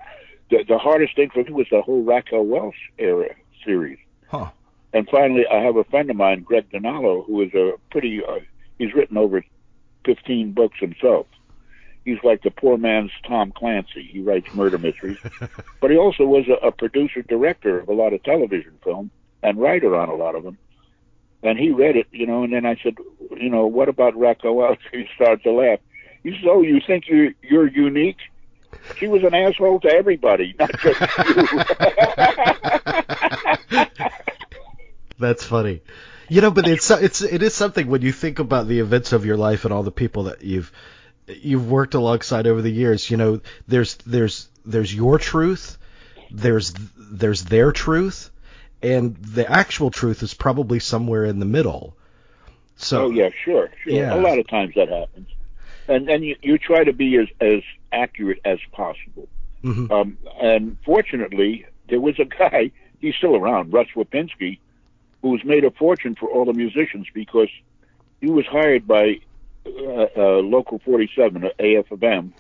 The, the hardest thing for me was the whole Raquel Welch era series. Huh. And finally, I have a friend of mine, Greg Dinallo, who is a pretty. Uh, he's written over fifteen books himself. He's like the poor man's Tom Clancy. He writes murder mysteries, but he also was a, a producer director of a lot of television film and writer on a lot of them. And he read it, you know, and then I said, you know, what about Raquel? He started to laugh. He says, "Oh, you think you're you're unique? She was an asshole to everybody, not just you. That's funny. You know, but it's it's it is something when you think about the events of your life and all the people that you've you've worked alongside over the years. You know, there's there's there's your truth, there's there's their truth, and the actual truth is probably somewhere in the middle. So oh yeah, sure, sure. Yeah. A lot of times that happens, and and you, you try to be as as accurate as possible. mhm. Um, and fortunately, there was a guy. He's still around, Russ Wapinski, who's made a fortune for all the musicians because he was hired by uh, uh, local 47, uh, AFM,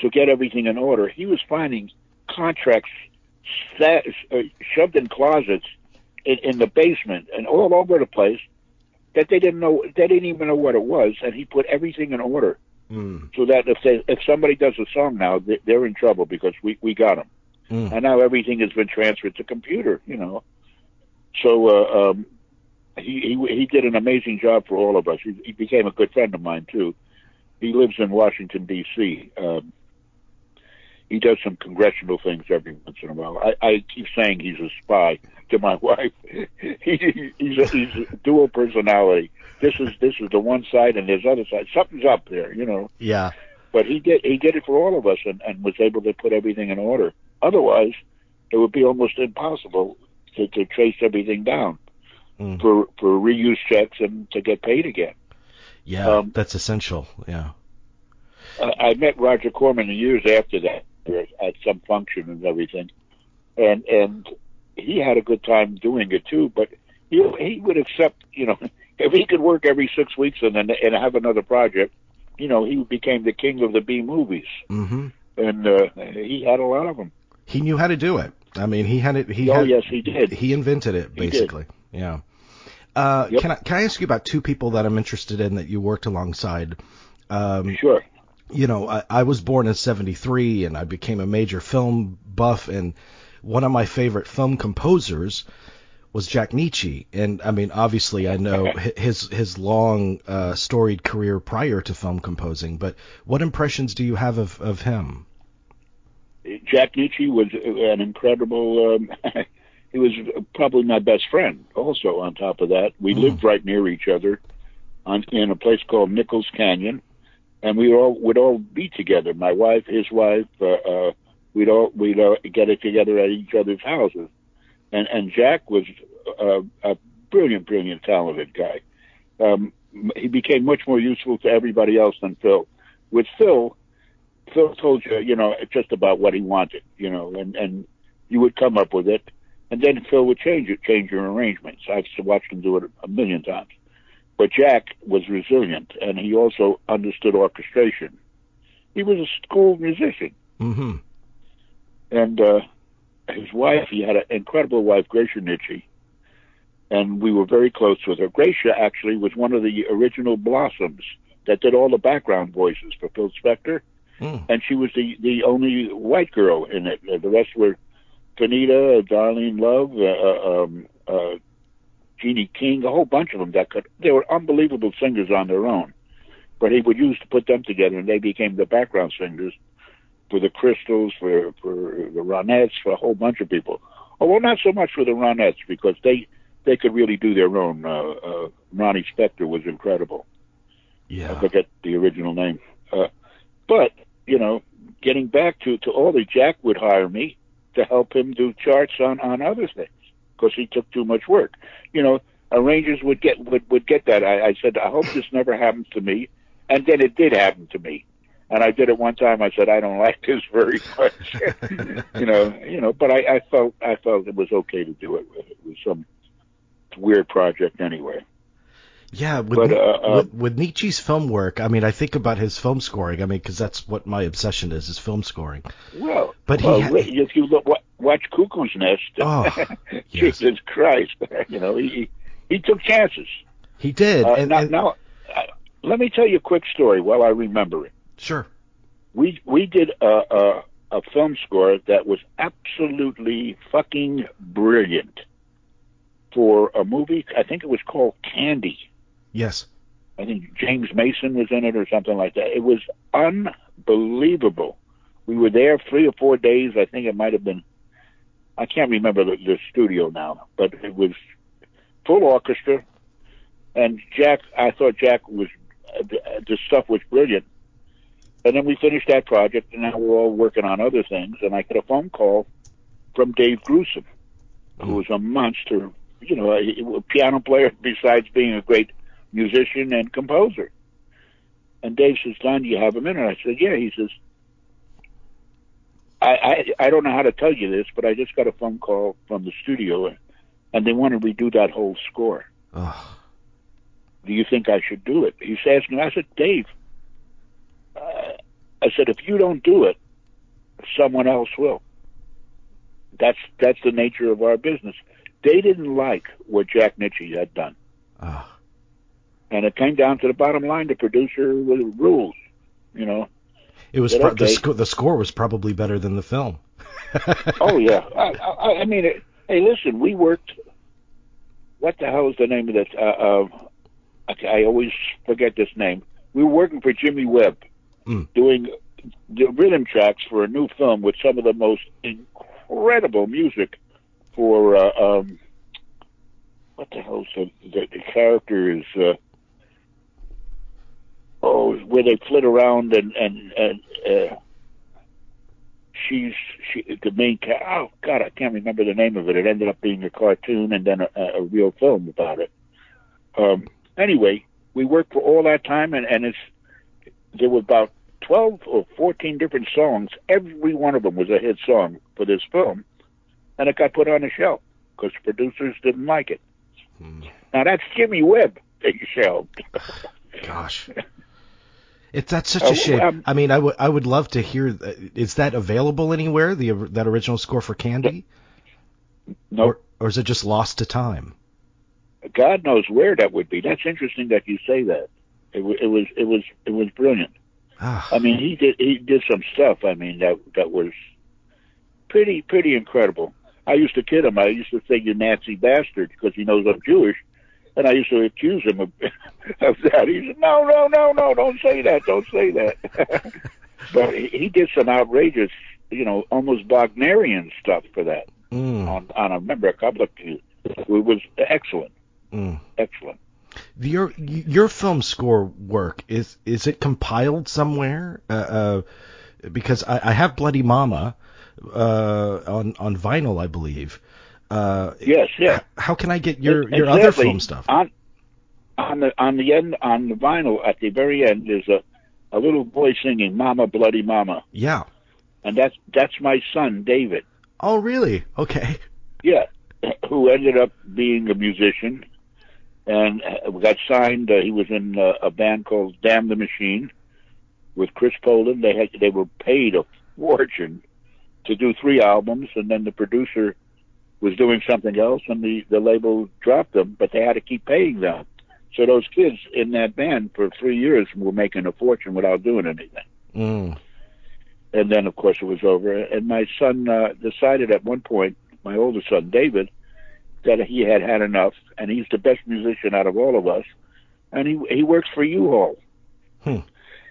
to get everything in order. He was finding contracts sat, uh, shoved in closets in, in the basement and all over the place that they didn't know. They didn't even know what it was, and he put everything in order Mm, so that if they if somebody does a song now, they- they're in trouble because we we got them, mm. and now everything has been transferred to computer. You know, so uh, um, he he he did an amazing job for all of us. He, he became a good friend of mine too. He lives in Washington D.C. Um, he does some congressional things every once in a while. I, I keep saying he's a spy to my wife. he, he's a, he's a dual personality. This is this is the one side, and there's other side. Something's up there, you know Yeah. but he did he did it for all of us and, and was able to put everything in order. Otherwise, it would be almost impossible to, to trace everything down Mm. for for reuse checks and to get paid again. Yeah. Um, that's essential. Yeah. I, I met Roger Corman years after that at some function and everything, and and he had a good time doing it too. But he he would accept, you know, if he could work every six weeks and then and have another project, you know, he became the king of the B movies, hmm and uh, he had a lot of them. He knew how to do it. I mean, he had it. He oh had, yes, he did. He invented it basically. Yeah. Uh, Yep. Can I can I ask you about two people that I'm interested in that you worked alongside? Um, Sure. You know, I, I was born in '73 and I became a major film buff, and one of my favorite film composers was Jack Nitzsche. And I mean, obviously, I know his his long, uh, storied career prior to film composing. But what impressions do you have of of him? Jack Nitzsche was an incredible. Um, he was probably my best friend. Also, on top of that, we Mm. lived right near each other, on in a place called Nichols Canyon, and we all would all be together. My wife, his wife, uh, uh, we'd all we'd uh, get it together at each other's houses, and and Jack was uh, a brilliant, brilliant, talented guy. Um, he became much more useful to everybody else than Phil. With Phil, Phil told you, you know, just about what he wanted, you know, and and you would come up with it, and then Phil would change it, change your arrangements. I've watched him do it a million times. But Jack was resilient, and he also understood orchestration. He was a school musician, hmm and uh, his wife, he had an incredible wife, Gracia Nitzsche, and we were very close with her. Gracia actually was one of the original Blossoms that did all the background voices for Phil Spector. Mm. and she was the the only white girl in it. The rest were Fanita, Darlene Love, uh, uh, um, uh, Jeannie King, a whole bunch of them that could. They were unbelievable singers on their own, but he would use to put them together, and they became the background singers for the Crystals, for for the Ronettes, for a whole bunch of people. Oh well, not so much for the Ronettes because they they could really do their own. Uh, uh, Ronnie Spector was incredible. Yeah, I forget the original name. Uh, but you know, getting back to to all the Jack would hire me to help him do charts on on other things because he took too much work. You know, arrangers would get would would get that. I, I said, I hope this never happens to me, and then it did happen to me. And I did it one time. I said, I don't like this very much. you know, you know. But I, I felt I felt it was okay to do it. It was some weird project anyway. Yeah, with, But, uh, uh, with with Nitzsche's film work, I mean, I think about his film scoring. I mean, because that's what my obsession is, is film scoring. Well, But he well, ha- if you look, wa- watch Cuckoo's Nest, Oh, yes. Jesus Christ, you know he he, he took chances. He did. Uh, and, now, and- now uh, let me tell you a quick story while I remember it. sure. We we did a, a a film score that was absolutely fucking brilliant for a movie. I think it was called Candy. Yes. I think James Mason was in it or something like that. It was unbelievable. We were there three or four days. I think it might have been. I can't remember the, the studio now, but it was full orchestra, and Jack. I thought Jack was the stuff was brilliant. And then we finished that project, and now we're all working on other things. And I get a phone call from Dave Grusin, who hmm. was a monster, you know, a, a piano player besides being a great musician and composer. And Dave says, "Don, do you have a minute?" I said, "Yeah." He says, I, I I don't know how to tell you this, but I just got a phone call from the studio, and they want to redo that whole score. Oh, Do you think I should do it? He's asking. I said, Dave. Uh, I said, if you don't do it, someone else will. That's that's the nature of our business. They didn't like what Jack Nitzsche had done, oh. And it came down to the bottom line. The producer with rules, you know. It was pro- the okay. sco- the score was probably better than the film. Oh yeah. I, I, I mean, it, hey, listen, we worked. What the hell is the name of that? Uh, uh, I, I always forget this name. We were working for Jimmy Webb, Mm. doing the rhythm tracks for a new film with some of the most incredible music for. Uh, um, what the hell's the the, the character is? Uh, where they flit around and and and. Uh, she's she the main ca- oh god I can't remember the name of it. It ended up being a cartoon and then a, a real film about it. Um, anyway, we worked for all that time and and it's there were about twelve or fourteen different songs. Every one of them was a hit song for this film, and it got put on the shelf because producers didn't like it. Hmm. Now that's Jimmy Webb that you shelved. Gosh. It's that's such Uh, a shame. um, I mean, I would I would love to hear. Is that available anywhere? The that original score for Candy, no, or or is it just lost to time? God knows where that would be. That's interesting that you say that. It, it was it was it was brilliant. Ah, I mean, he did he did some stuff. I mean, that that was pretty pretty incredible. I used to kid him. I used to say you Nazi bastard because he knows I'm Jewish, and I used to accuse him of, of that. He said, "No, no, no, no, don't say that, don't say that." but he, he did some outrageous, you know, almost Wagnerian stuff for that. mm, On on I remember a couple of it was excellent, mm. excellent. Your your film score work is is it compiled somewhere? Uh, uh, because I, I have Bloody Mama uh, on on vinyl, I believe. Uh, Yes, yeah. How can I get your Exactly. your other film stuff? On on the on the end on the vinyl at the very end there's a a little boy singing "Mama Bloody Mama," Yeah. and that's that's my son David. Oh, really? Okay. Yeah, who ended up being a musician and uh, got signed. Uh, he was in uh, a band called Damn the Machine with Chris Poland. They had they were paid a fortune to do three albums, and then the producer was doing something else, and the the label dropped them, but they had to keep paying them. So those kids in that band for three years were making a fortune without doing anything. Mm. And then, of course, it was over. And my son uh, decided at one point, my oldest son, David, that he had had enough, and he's the best musician out of all of us. And he he works for U-Haul. Hmm.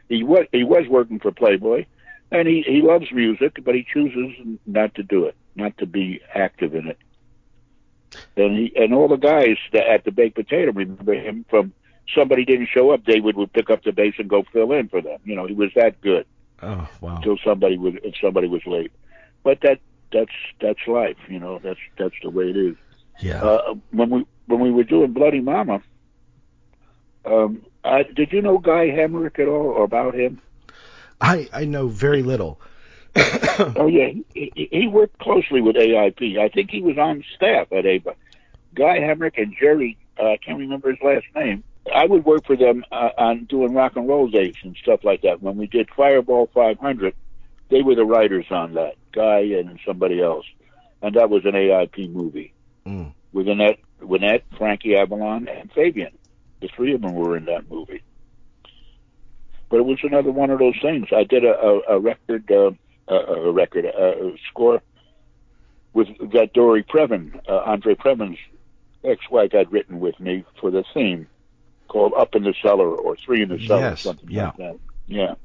He was he was working for Playboy, and he he loves music, but he chooses not to do it, not to be active in it. And he and all the guys that at the Baked Potato remember him from somebody didn't show up, David would pick up the bass and go fill in for them. You know, he was that good Oh, wow. until somebody was if somebody was late. But that that's that's life, you know. That's that's the way it is. Yeah. Uh, when we when we were doing Bloody Mama, um, I, did you know Guy Hemric at all or about him? I I know very little. Oh yeah, he, he, worked closely with AIP. I think he was on staff at AIP. Guy Hemric and Jerry, uh, I can't remember his last name. I would work for them uh, on doing rock and roll dates and stuff like that. When we did Fireball 500, they were the writers on that. Guy and somebody else, and that was an AIP movie Mm. with Annette, Annette, Frankie Avalon, and Fabian. The three of them were in that movie. But it was another one of those things. I did a, a, a record, uh, a, a record, a, a score with that Dory Previn, uh, Andre Previn's ex-wife, had written with me for the theme called "Up in the Cellar" or "Three in the Cellar," Yes, something yeah. like that. Yeah.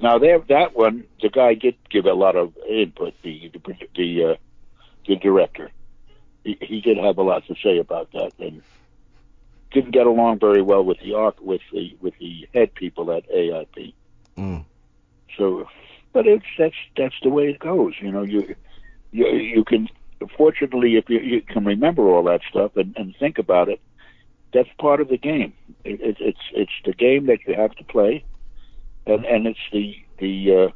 Now there, that one, the guy did give a lot of input. The the the, uh, the director, he, he did have a lot to say about that, and didn't get along very well with the arc with the with the head people at AIP. Mm. So, but it's that's that's the way it goes. You know, you you you can fortunately if you, you can remember all that stuff and, and think about it, that's part of the game. It, it, it's it's the game that you have to play, and and it's the the.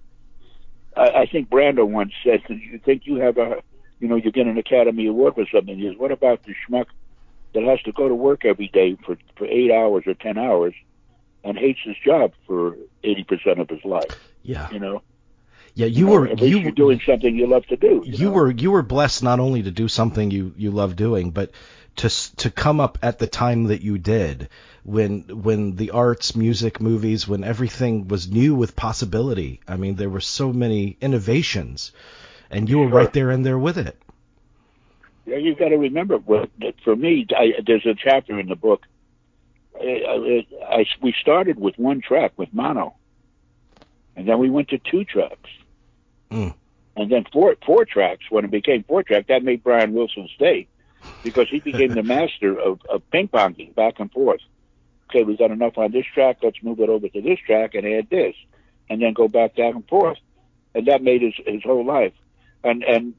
Uh, I, I think Brando once said, "You think you have a, you know, you get an Academy Award for something?" He says, "What about the schmuck that has to go to work every day for for eight hours or ten hours, and hates his job for eighty percent of his life?" Yeah. You know. Yeah, you, were you you're doing something you love to do. You, you know? were you were blessed not only to do something you you love doing, but to to come up at the time that you did, when when the arts, music, movies, when everything was new with possibility. I mean, there were so many innovations, and you were Sure. right there in there with it. Yeah, you've got to remember. That for me, I, there's a chapter in the book. I, I, I- we started with one track with mono, and then we went to two tracks, Mm. and then four four tracks. When it became four track, that made Brian Wilson stay because he became the master of, of ping ponging back and forth. Okay, we've got enough on this track. Let's move it over to this track and add this, and then go back back and forth, and that made his his whole life. And and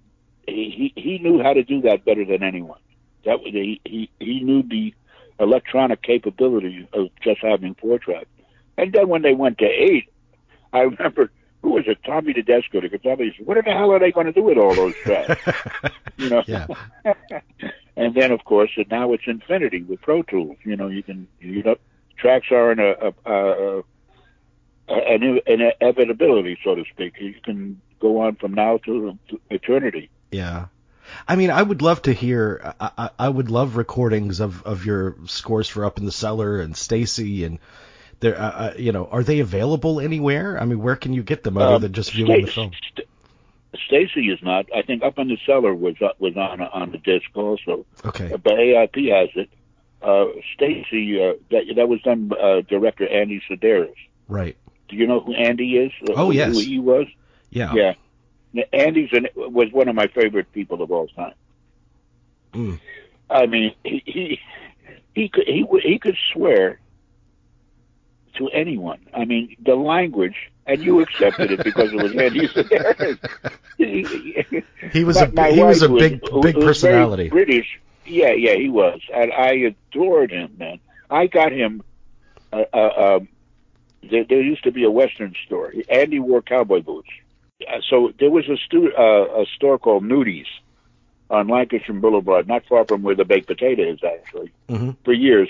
he he knew how to do that better than anyone. That was he he he knew the electronic capability of just having four track. And then when they went to eight, I remember who was it? Tommy Tedesco, the guitar player. said, What the hell are they going to do with all those tracks? you know. Yeah. and then of course and now it's infinity with Pro Tools. You know, you can you know tracks are an a, a, a, an, an inevitability, so to speak. You can go on from now to, to eternity. Yeah. I mean, I would love to hear. I, I, I would love recordings of, of your scores for Up in the Cellar and Stacey and there. Uh, uh, you know, are they available anywhere? I mean, where can you get them other Um, than just viewing the film? St- Stacey is not. I think Up in the Cellar was uh, was on on the disc also, Okay. but AIP has it. Uh, Stacey, uh, that that was done uh, director Andy Sidaris. Right. Do you know who Andy is? Uh, Oh, who- yes. Who he was? Yeah. Yeah. Andy's an, was one of my favorite people of all time. Mm. I mean, he he he could he he could swear to anyone. I mean, the language, and you accepted it because it was Andy Sidaris. He- He was my- a my he was a big was- big was personality. British. Yeah, yeah, he was, and I adored him, man. I got him. Uh, uh, um, there, there used to be a Western store. Andy wore cowboy boots, Uh, so there was a stu- uh, a store called Nudies on Lankershim Boulevard, not far from where the Baked Potato is, actually, hmm for years.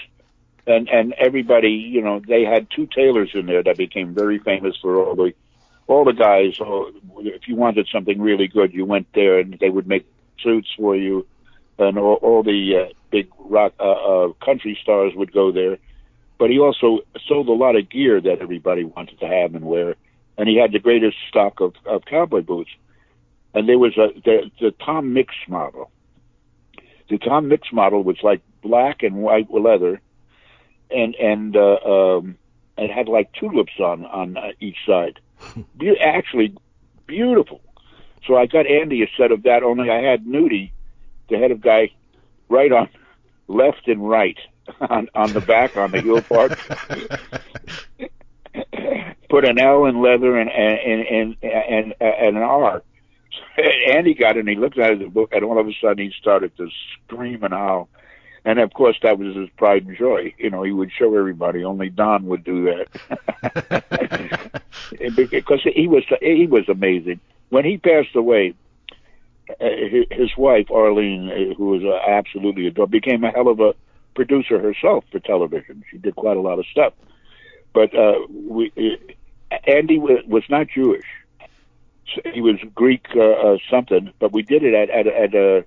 And and everybody, you know, they had two tailors in there that became very famous for all the all the guys. So if you wanted something really good, you went there, and they would make suits for you, and all, all the uh, big rock uh, uh, country stars would go there. But he also sold a lot of gear that everybody wanted to have and wear, and he had the greatest stock of, of cowboy boots. And there was a the, the Tom Mix model. The Tom Mix model was like black and white leather, and and uh, um, it had like tulips on on uh, each side. Be- actually, beautiful. So I got Andy a set of that. Only I had Nudie, the head of guy, right on left and right on on the back on the heel part. Put an L in leather and and and and, and an R. Andy got it and he looked at the book and all of a sudden he started to scream and howl. And of course that was his pride and joy. You know, he would show everybody. Only Don would do that. because he was he was amazing. When he passed away, uh, his- wife Arlene, uh, who was uh, absolutely adorable, became a hell of a producer herself for television. She did quite a lot of stuff. But uh, we, Andy wa- was not Jewish. He was Greek uh, uh, something, but we did it at at, at a,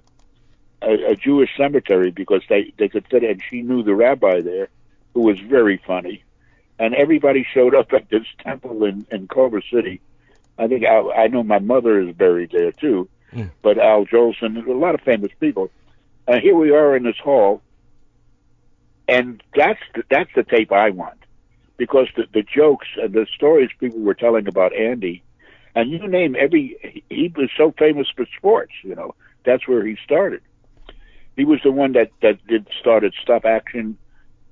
a a Jewish cemetery because they they could fit it, and she knew the rabbi there, who was very funny, and everybody showed up at this temple in in Culver City. I think I, I know my mother is buried there too, Mm. but Al Jolson, a lot of famous people. And here we are in this hall, and that's the, that's the tape I want. because the, the jokes and the stories people were telling about Andy, and you name every, he was so famous for sports, you know, that's where he started. He was the one that, that did started stop action,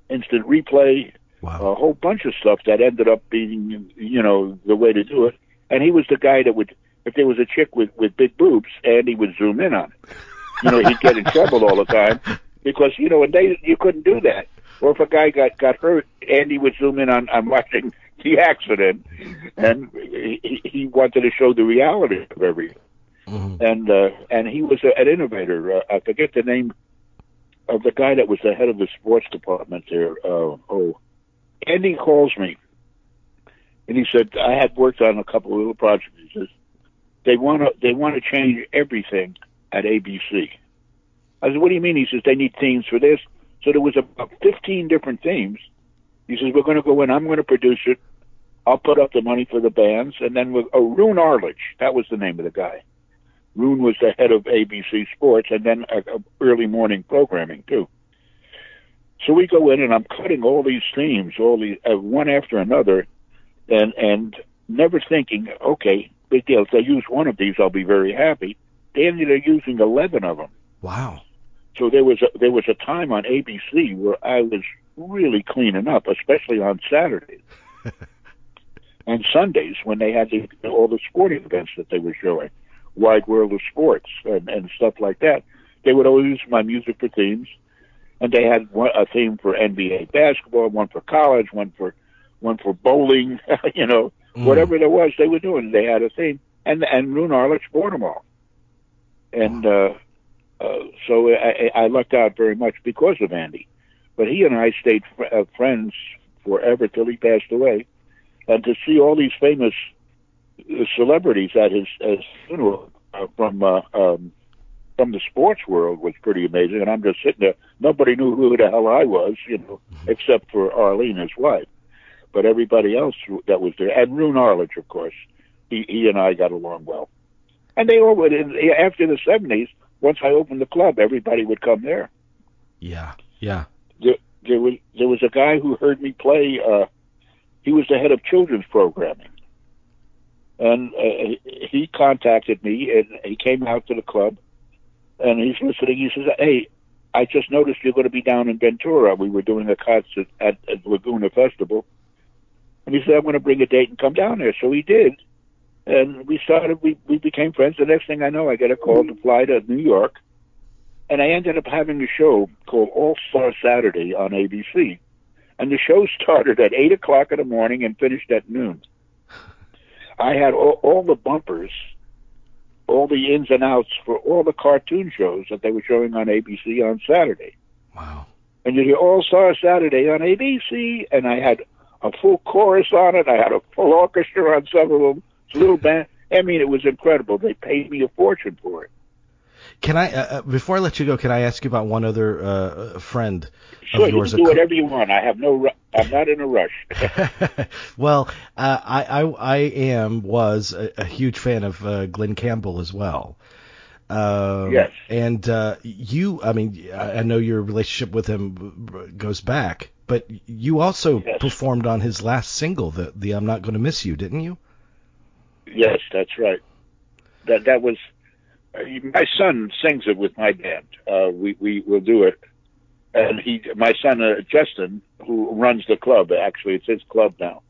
instant replay, Wow. a whole bunch of stuff that ended up being, you know, the way to do it. And he was the guy that would, if there was a chick with with big boobs, Andy would zoom in on it. You know, he'd get in trouble all the time because you know, and they you couldn't do that. Or if a guy got got hurt, Andy would zoom in on on watching the accident, and he, he wanted to show the reality of everything. Mhm. And uh, and he was an innovator. Uh, I forget the name of the guy that was the head of the sports department there. Uh, oh, Andy calls me, and he said I had worked on a couple of little projects. He says they want to they want to change everything at ABC. I said, what do you mean? He says they need themes for this. So there was about fifteen different themes. He says we're going to go in. I'm going to produce it. I'll put up the money for the bands, and then we'll, oh, Roone Arledge. That was the name of the guy. Roone was the head of ABC Sports, and then uh, uh, early morning programming too. So we go in, and I'm cutting all these themes, all these uh, one after another, and and never thinking, okay, big deal. If they use one of these, I'll be very happy. They ended up using eleven of them. Wow. So there was a, there was a time on ABC where I was really cleaning up, especially on Saturdays and Sundays when they had the, all the sporting events that they were showing, Wide World of Sports and, and stuff like that. They would always use my music for themes, and they had one, a theme for NBA basketball, one for college, one for one for bowling. you know, Mm. whatever there was, they were doing. They had a theme, and and Roone Arledge bought them all, and uh, uh, so I, I lucked out very much because of Andy. But he and I stayed fr- uh, friends forever till he passed away, and to see all these famous celebrities at his, his funeral uh, from uh, um, from the sports world was pretty amazing. And I'm just sitting there. Nobody knew who the hell I was, you know, except for Arlene, his wife. But everybody else that was there, and Roone Arledge, of course, he he and I got along well. And they all would. After the '70s, once I opened the club, everybody would come there. Yeah. Yeah. There, there was there was a guy who heard me play. Uh, he was the head of children's programming, and uh, he contacted me, and he came out to the club, and he's listening. He says, "Hey, I just noticed you're going to be down in Ventura. We were doing a concert at, at Laguna Festival, and he said I'm going to bring a date and come down there." So he did, and we started. We we became friends. The next thing I know, I get a call to fly to New York, and I ended up having a show called All Star Saturday on ABC, and the show started at eight o'clock in the morning and finished at noon. I had all, all the bumpers, all the ins and outs for all the cartoon shows that they were showing on ABC on Saturday. Wow. And you hear All Star Saturday on ABC, and I had a full chorus on it. I had a full orchestra on some of them. It's a little band. I mean, it was incredible. They paid me a fortune for it. Can I, uh, uh, before I let you go, can I ask you about one other uh, friend Sure, of you yours? can do whatever you want. I have no. Ru- I'm not in a rush. well, uh, I, I I am was a, a huge fan of uh, Glen Campbell as well. Um, Yes. And uh, you, I mean, I I know your relationship with him goes back, but you also Yes. performed on his last single, the the I'm Not Going to Miss You, didn't you? Yes, that's right. That that was uh, my son sings it with my band. Uh, we we will do it, and he my son uh, Justin, who runs the club. Actually, it's his club now,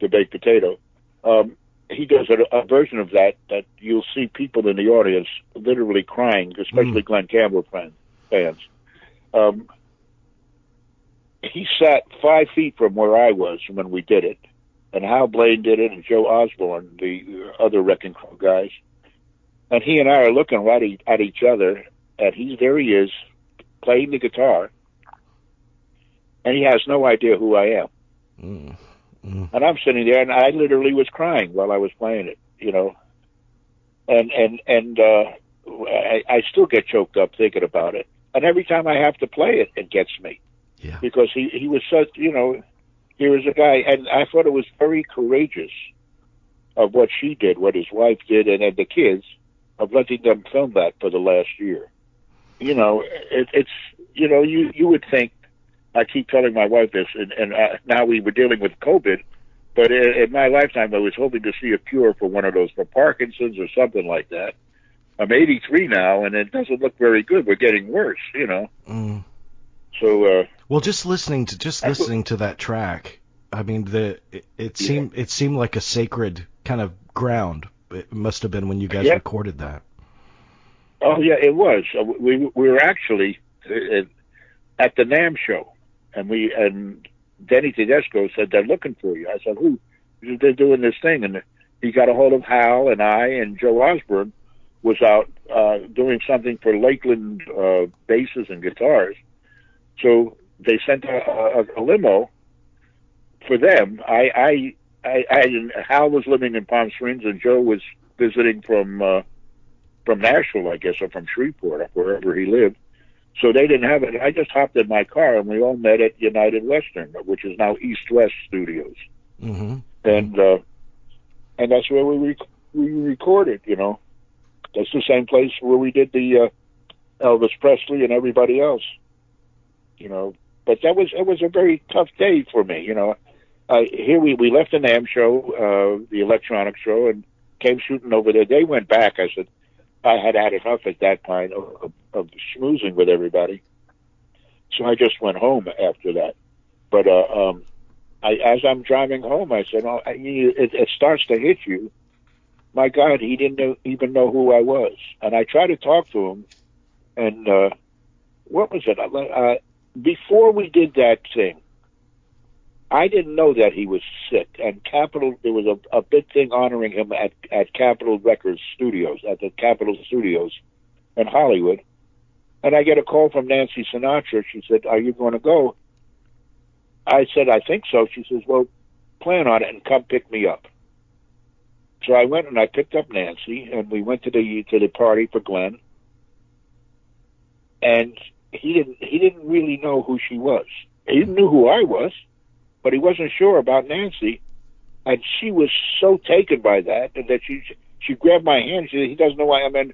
the Baked Potato. Um, he does a, a version of that that you'll see people in the audience literally crying, especially Glen Campbell fans. fans. Um, he sat five feet from where I was when we did it, and Hal Blaine did it, and Joe Osborn, the other Wrecking Crew guys. And he and I are looking right e- at each other, and he's there. He is playing the guitar, and he has no idea who I am. Mm. Mm. And I'm sitting there, and I literally was crying while I was playing it, you know. And and and uh, I, I still get choked up thinking about it. And every time I have to play it, it gets me Yeah. because he he was such you know here is a guy and I thought it was very courageous of what she did, what his wife did, and, and the kids of letting them film that for the last year. You know, it, it's you know you you would think I keep telling my wife this, and, and uh, now we were dealing with COVID. But in, in my lifetime, I was hoping to see a cure for one of those, for Parkinson's or something like that. I'm 83 now, and it doesn't look very good. We're getting worse, you know. Mm. So, uh, Well, just listening to just I- listening to that track, I mean, the it, it seemed it seemed like a sacred kind of ground. It must have been when you guys Yeah. recorded that. oh yeah, it was. Uh, We we were actually uh, at the NAMM show, and we and Denny Tedesco said they're looking for you. I said, who? They're doing this thing, and he got a hold of Hal and I and Joe Osborn was out uh, doing something for Lakland uh, basses and guitars. So they sent a, a, a limo for them. I, I, I, I, Hal was living in Palm Springs, and Joe was visiting from uh, from Nashville, I guess, or from Shreveport, or wherever he lived. So they didn't have it. I just hopped in my car, and we all met at United Western, which is now East West Studios, hmm and uh, and that's where we rec- we recorded. You know, that's the same place where we did the uh, Elvis Presley and everybody else. You know, but that was it was a very tough day for me. You know, uh, here we we left the NAMM show, uh, the electronic show, and came shooting over there. They went back. I said I had had enough at that point of, of, of schmoozing with everybody, so I just went home after that. But uh, um, I, as I'm driving home, I said, "Oh, I- it, it starts to hit you." My God, he didn't know, even know who I was, and I tried to talk to him. And uh, what was it? Uh, before we did that thing, I didn't know that he was sick. And Capitol, there was a, a big thing honoring him at at Capitol Records Studios, at the Capitol Studios in Hollywood. And I get a call from Nancy Sinatra. She said, "Are you going to go?" I said, "I think so." She says, "Well, plan on it and come pick me up." So I went and I picked up Nancy, and we went to the to the party for Glen. And he didn't he didn't really know who she was. He didn't knew who I was, but he wasn't sure about Nancy. And she was so taken by that that she she grabbed my hand. She said, "He doesn't know why I'm in."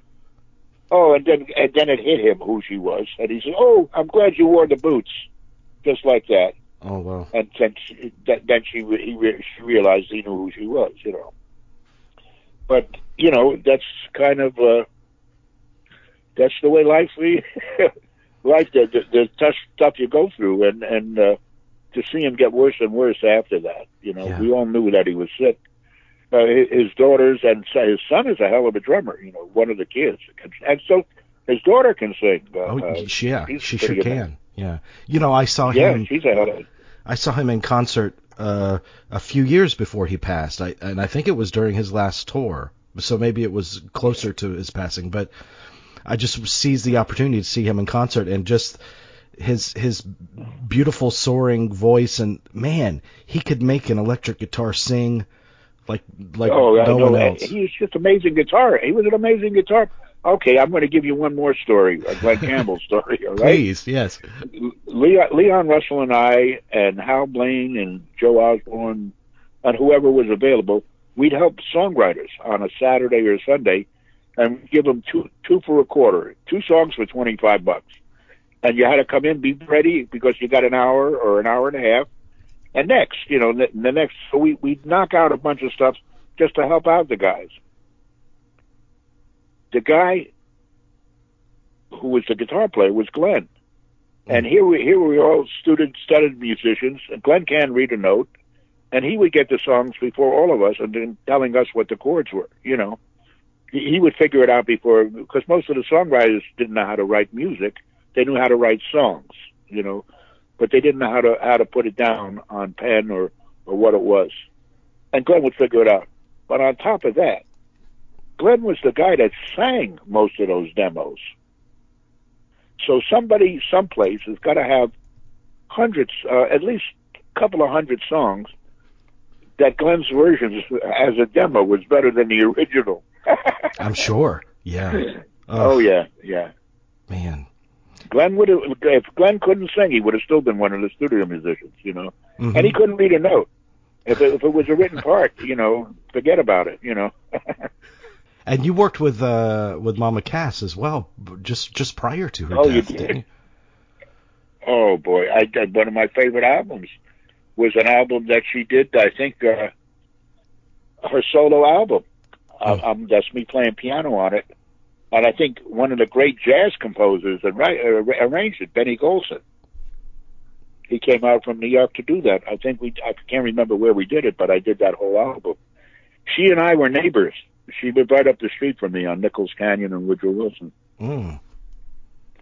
Oh, and then and then it hit him who she was, and he said, "Oh, I'm glad you wore the boots," just like that. Oh well. And then she, then she he re- she realized he knew who she was, you know. But you know that's kind of uh, that's the way life we life the, the, the tough stuff you go through, and and uh, to see him get worse and worse after that, you know, Yeah. we all knew that he was sick. Uh, his, daughters and his son is a hell of a drummer, you know, one of the kids, and so his daughter can sing. Uh, Oh, uh, yeah, she sure can. Yeah. You know, I saw yeah, him. she's a hell of a I saw him in concert uh, a few years before he passed. I and I think it was during his last tour. So maybe it was closer to his passing, but I just seized the opportunity to see him in concert and just his his beautiful soaring voice and man, he could make an electric guitar sing like like oh, no one else. He was just amazing guitar. He was an amazing guitar. Okay, I'm going to give you one more story, a Glen Campbell story. All right. Please, yes. Leon, Leon Russell and I and Hal Blaine and Joe Osborn and whoever was available, we'd help songwriters on a Saturday or Sunday and give them two two for a quarter, two songs for twenty five bucks. And you had to come in, be ready because you got an hour or an hour and a half. And next, you know, the, the next, so we we'd knock out a bunch of stuff just to help out the guys. The guy who was the guitar player was Glen. Mm-hmm. And here we here we were all student studied musicians. And Glen can read a note, and he would get the songs before all of us, and then telling us what the chords were. You know, he, he would figure it out before because most of the songwriters didn't know how to write music. They knew how to write songs. You know, but they didn't know how to how to put it down on pen or or what it was. And Glen would figure it out. But on top of that, Glen was the guy that sang most of those demos. So somebody, someplace, has got to have hundreds, uh, at least a couple of hundred songs that Glen's version as a demo was better than the original. I'm sure. Yeah. oh yeah, yeah. Man. Glen would have, if Glen couldn't sing, he would have still been one of the studio musicians, you know. Mhm. And he couldn't read a note. If it, if it was a written part, you know, forget about it, you know. And you worked with uh with Mama Cass as well, just just prior to her Oh, death, you didn't you? Oh boy, I did one of my favorite albums was an album that she did. I think uh, her solo album. Uh, um, that's me playing piano on it, and I think one of the great jazz composers and right, uh, arranged it, Benny Golson. He came out from New York to do that. I think we I can't remember where we did it, but I did that whole album. She and I were neighbors. She lived right up the street from me on Nichols Canyon and Woodrow Wilson Mm.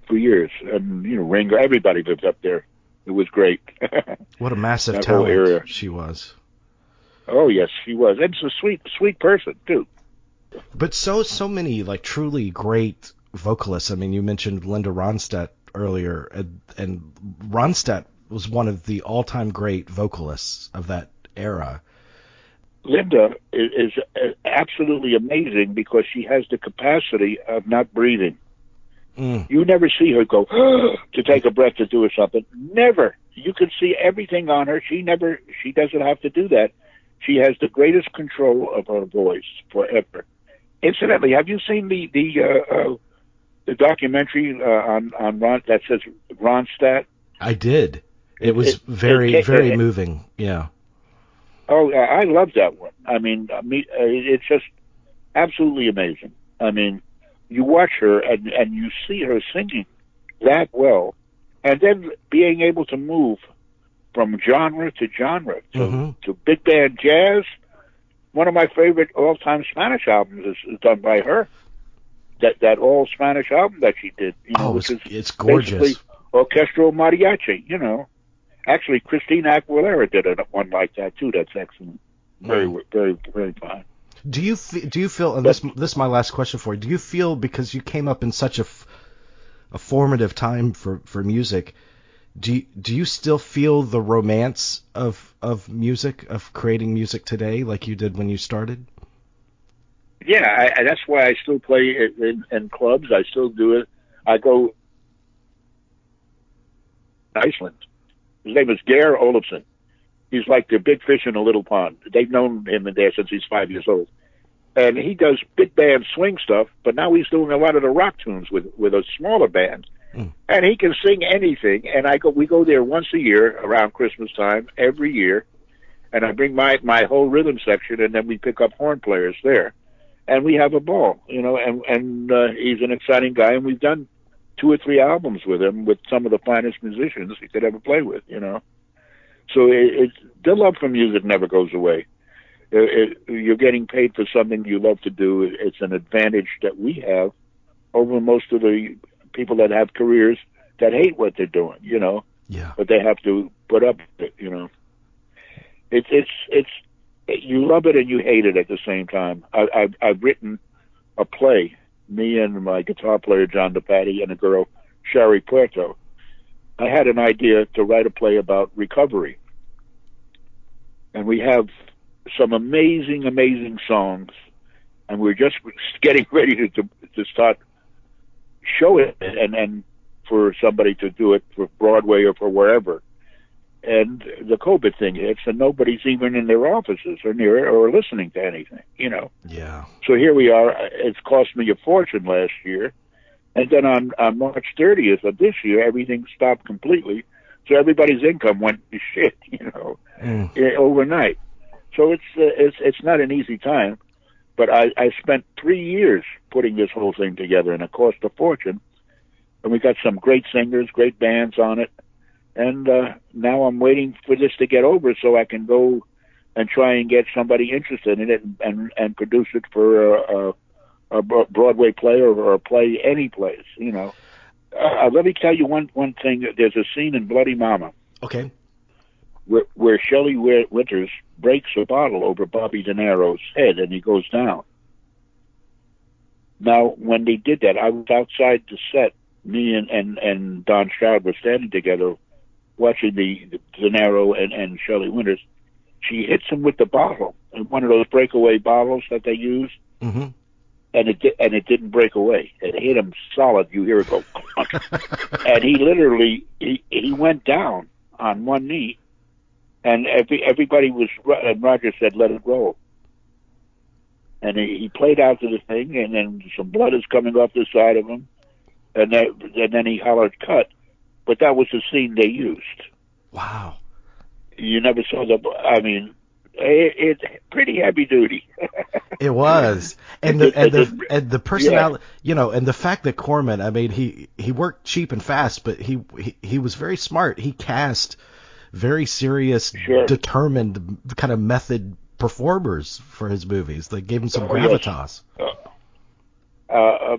for years, and you know Ringo. Everybody lived up there. It was great. What a massive That talent area. she was. oh yes, she was, and she's a sweet, sweet person too. But so so many like truly great vocalists. I mean, you mentioned Linda Ronstadt earlier, and, and Ronstadt was one of the all-time great vocalists of that era. Linda is, is absolutely amazing because she has the capacity of not breathing. Mm. You never see her go to take a breath to do something. Never. You can see everything on her. She never. She doesn't have to do that. She has the greatest control of her voice forever. Incidentally, have you seen the the uh, uh, the documentary uh, on on Ron that says Ronstadt? I did. It was It- very it- it- very moving. Yeah. Oh, I I love that one. I mean, I mean, uh, it's just absolutely amazing. I mean, you watch her and and you see her singing that well, and then being able to move from genre to genre to, Mhm. to big band jazz. One of my favorite all-time Spanish albums is, is done by her. That that all Spanish album that she did, you oh, know, Oh, which it's, is it's gorgeous. orchestral mariachi. You know, actually, Christina Aguilera did a, one like that too. That's excellent. Very, very, very fine. Do you do you feel? And this this is my last question for you. Do you feel because you came up in such a, f- a formative time for, for music? Do do you still feel the romance of of music of creating music today like you did when you started? Yeah, I, I, that's why I still play in, in, clubs. I still do it. I go Iceland. His name is Geir Olafsson. He's like the big fish in a little pond. They've known him in there since he's five years old. And he does big band swing stuff, but now he's doing a lot of the rock tunes with with a smaller band. Mm. And he can sing anything. And I go, we go there once a year around Christmas time, every year. And I bring my my whole rhythm section, and then we pick up horn players there, and we have a ball, you know. And and uh, he's an exciting guy, and we've done two or three albums with him with some of the finest musicians he could ever play with, you know. So it, it's the love for music never goes away. It, it, you're getting paid for something you love to do. It's an advantage that we have over most of the people that have careers that hate what they're doing, you know, Yeah. but they have to put up with it, you know. It's it's it's you love it and you hate it at the same time. I, I've I've written a play, me and my guitar player John DePatty and a girl Sherry Puerto. I had an idea to write a play about recovery, and we have some amazing, amazing songs, and we're just getting ready to to, to start show it and and for somebody to do it for Broadway or for wherever. And the COVID thing hits, and nobody's even in their offices or near or listening to anything, you know. Yeah. So here we are. It's cost me a fortune last year, and then on on March 30th of this year, everything stopped completely. So everybody's income went to shit, you know, Mm. eh, overnight. So it's uh, it's it's not an easy time, but I I spent three years putting this whole thing together, and it cost a fortune. And we got some great singers, great bands on it, and uh, now I'm waiting for this to get over so I can go and try and get somebody interested in it and and, produce it for a, a, a Broadway play or, or a play any place, you know. Uh, let me tell you one one thing. There's a scene in Bloody Mama Okay. Where, where Shelley Winters breaks a bottle over Bobby De Niro's head and he goes down. Now, when they did that, I was outside the set. Me and, and, and Don Stroud were standing together watching the, the De Niro and, and Shelley Winters. She hits him with the bottle, one of those breakaway bottles that they use, hmm and it di- and it didn't break away. It hit him solid. You hear it go, and he literally he he went down on one knee, and every everybody was and uh, Roger said, "Let it roll." And he, he played out to the thing, and then some blood is coming off the side of him, and then and then he hollered, "Cut!" but that was the scene they used. Wow. You never saw the. I mean, it, it's pretty heavy duty. it was, and the and the and the personality, yeah. you know, and the fact that Corman, I mean, he he worked cheap and fast, but he he, he was very smart. He cast very serious, sure. determined kind of method performers for his movies. They gave him some oh, gravitas. Yes. Uh, uh,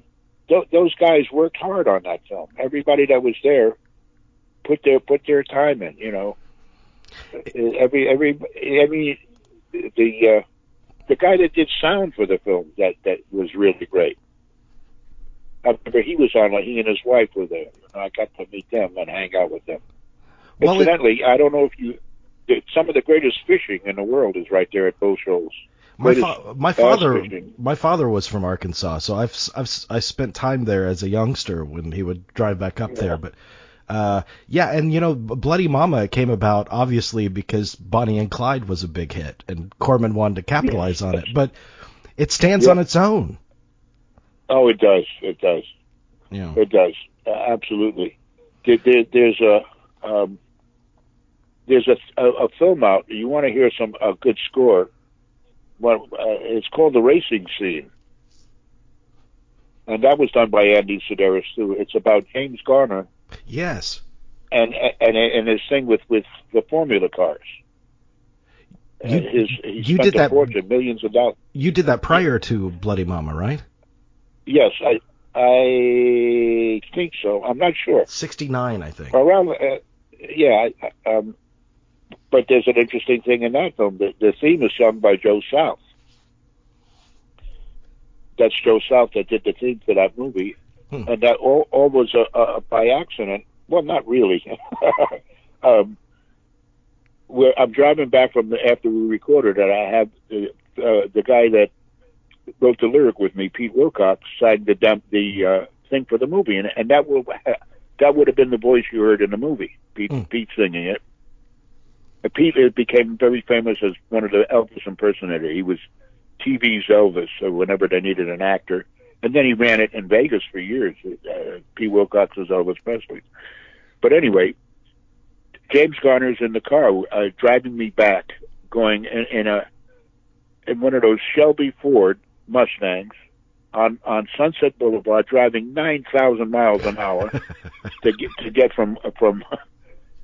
th- those guys worked hard on that film. Everybody that was there put their put their time in. You know, every every I mean the uh, the guy that did sound for the film that that was really great. I remember he was on. He and his wife were there. I got to meet them and hang out with them. Well, Incidentally, it, I don't know if you. Some of the greatest fishing in the world is right there at Bull Shoals. My, fa- my father, fishing. my father was from Arkansas, so I've I've I spent time there as a youngster when he would drive back up yeah. there. But uh, yeah, and you know, Bloody Mama came about obviously because Bonnie and Clyde was a big hit, and Corman wanted to capitalize on it. But it stands yeah. on its own. Oh, it does. It does. Yeah, it does. Uh, absolutely. There, there, there's a um, there's a, a, a film out. You want to hear some a good score? Well, uh, it's called the Racing Scene, and that was done by Andy Sidaris too. It's about James Garner Yes. And and and his thing with with the formula cars. You, his, he you did that fortune, millions of dollars. You did that prior to Bloody Mama, right? Yes, I I think so. I'm not sure. Sixty nine, I think. Around, uh, yeah. Um, but there's an interesting thing in that film. The, the theme is sung by Joe South. That's Joe South that did the theme for that movie, Hmm. And that all, all was by accident. Well, not really. um, where I'm driving back from the, after we recorded it, I have the, uh, the guy that wrote the lyric with me, Pete Wilcox, signed the dump, the uh, thing for the movie, and, and that will that would have been the voice you heard in the movie, Pete, mm. Pete singing it. Pete became very famous as one of the Elvis impersonators. He was TV's Elvis, so whenever they needed an actor, and then he ran it in Vegas for years. Uh, P. Wilcox was Elvis Presley. But anyway, James Garner's in the car uh, driving me back, going in, in a in one of those Shelby Ford Mustangs on on Sunset Boulevard, driving nine thousand miles an hour to get to get from from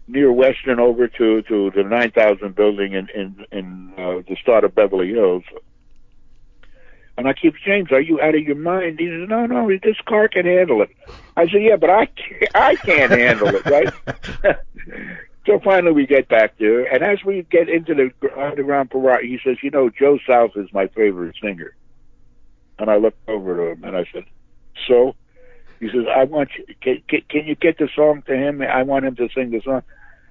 near Western over to to the nine thousand building in in in uh, the start of Beverly Hills and I keep James, are you out of your mind? He says, no, no, this car can handle it. I said, yeah, but I can't, I can't handle it, right? so finally we get back there, and as we get into the underground parade, he says, you know, Joe South is my favorite singer. And I looked over to him and I said, so? He says, I want you, can, can, you get the song to him? I want him to sing the song.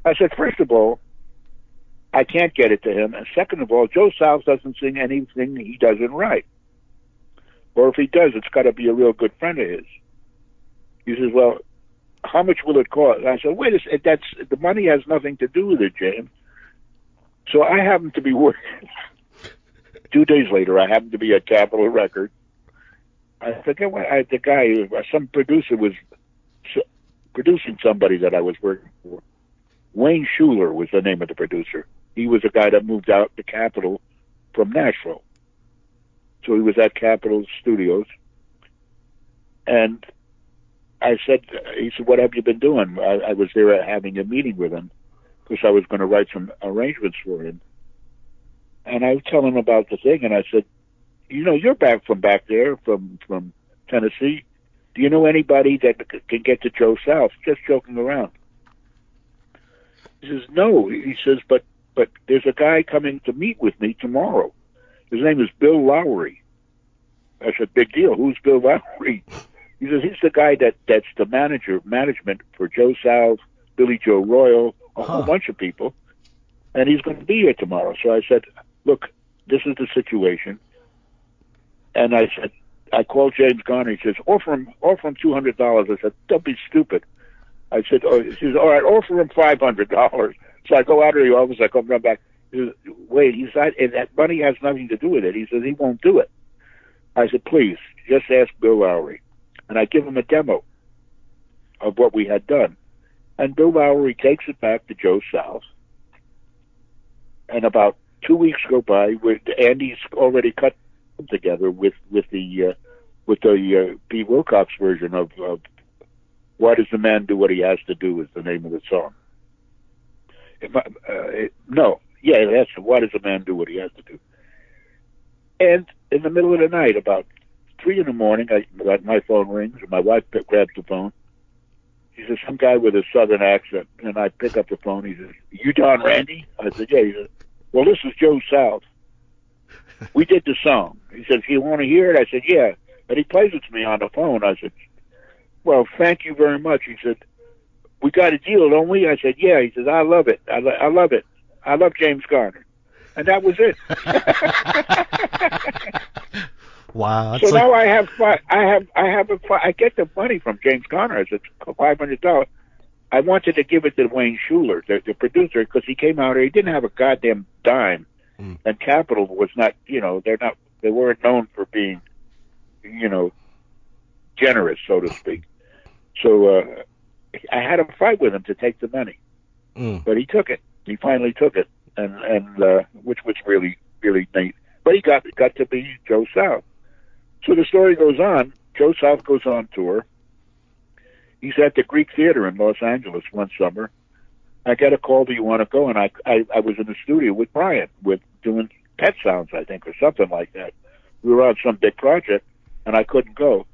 I said, first of all, I can't get it to him. And second of all, Joe South doesn't sing anything he doesn't write. Or if he does, it's got to be a real good friend of his. He says, "Well, how much will it cost?" I said, "Wait a second. That's the money has nothing to do with it, James." So I happen to be working. Two days later, I happened to be at Capitol Record. I forget what I, the guy, uh, some producer was producing somebody that I was working for. Wayne Schuler was the name of the producer. He was a guy that moved out to Capitol from Nashville. So he was at Capitol Studios. And I said, he said, what have you been doing? I, I was there having a meeting with him because I was going to write some arrangements for him. And I was telling him about the thing, and I said, you know, you're back from back there, from from Tennessee. Do you know anybody that can get to Joe South? Just joking around. He says, no. He says, but but there's a guy coming to meet with me tomorrow. His name is Bill Lowery. I said, big deal. Who's Bill Lowery? He says he's the guy that that's the manager management for Joe South, Billy Joe Royal, a huh. whole bunch of people, and he's going to be here tomorrow. So I said, look, this is the situation, and I said, I called James Garner. He says, offer him offer him two hundred dollars. I said, don't be stupid. I said, oh, he says, all right, offer him five hundred dollars. So I go out of the office. I come run back wait, he's not, and that money has nothing to do with it. He says he won't do it. I said, please, just ask Bill Lowery. And I give him a demo of what we had done. And Bill Bowery takes it back to Joe South. And about two weeks go by, with Andy's already cut together with with the uh, with the uh, Pete Wilcox version of, of "Why Does the Man Do What He Has to Do" is the name of the song. It, uh, it, no, yeah, that's "Why Does a Man Do What He Has to Do." And in the middle of the night, about three in the morning, I my phone rings, and my wife grabs the phone. He says, "Some guy with a southern accent," and I pick up the phone. He says, "You Don Randi?" I said, "Yeah." He says, "Well, this is Joe South. We did the song." He says, "You want to hear it?" I said, "Yeah." And he plays it to me on the phone. I said, "Well, thank you very much." He said, "We got a deal, don't we?" I said, "Yeah." He says, "I love it. I, lo- I love it. I love James Garner," and that was it. wow. So like... now I have I have I have a, I get the money from James Garner. It's five hundred dollars. I wanted to give it to Wayne Schuler, the, the producer, because he came out here. He didn't have a goddamn dime, mm. and Capitol was not. You know, they're not. They weren't known for being you know, generous, so to speak. So uh, I had a fight with him to take the money, mm. but he took it. He finally took it, and and uh, which was really really neat. But he got got to be Joe South. So the story goes on. Joe South goes on tour. He's at the Greek Theater in Los Angeles one summer. I got a call. Do you want to go? And I, I I was in the studio with Brian with doing Pet Sounds, I think, or something like that. We were on some big project, and I couldn't go.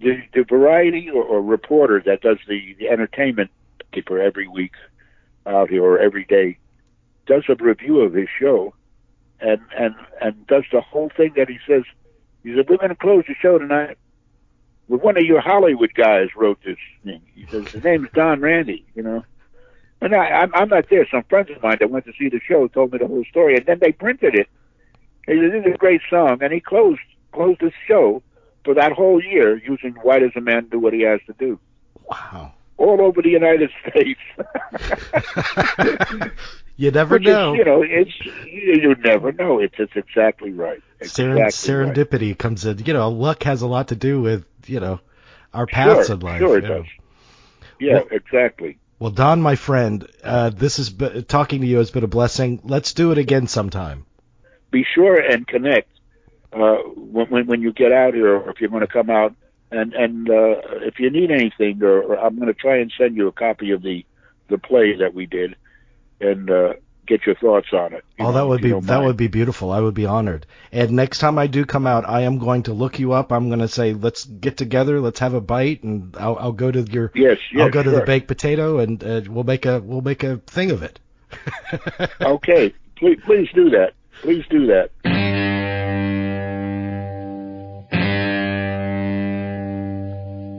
The, the Variety or, or reporter that does the, the entertainment paper every week out here or every day does a review of his show, and and and does the whole thing that he says. He said, "We're going to close the show tonight." Well, one of your Hollywood guys wrote this thing. He says his name is Don Randi," you know. And I, I'm, I'm not there. Some friends of mine that went to see the show told me the whole story, and then they printed it. He said, "This is a great song," and he closed closed his show for that whole year using "Why Does a Man Do What He Has to Do." Wow! All over the United States. you never Which know. Is, you know, it's you, you never know. It's it's exactly right. Exactly serendipity right. comes in. You know, luck has a lot to do with you know our paths sure, in life. Sure, it yeah. does. Yeah, well, exactly. Well, Don, my friend, uh, this is talking to you has been a blessing. Let's do it again sometime. Be sure and connect uh, when, when you get out here, or if you're going to come out, and and uh, if you need anything, or, or I'm going to try and send you a copy of the the play that we did, and uh, get your thoughts on it. Oh, know, that would be that would be beautiful. I would be honored. And next time I do come out, I am going to look you up. I'm going to say, let's get together, let's have a bite, and I'll, I'll go to your yes, yes I'll go sure. to the baked potato, and uh, we'll make a we'll make a thing of it. okay, please please do that. Please do that.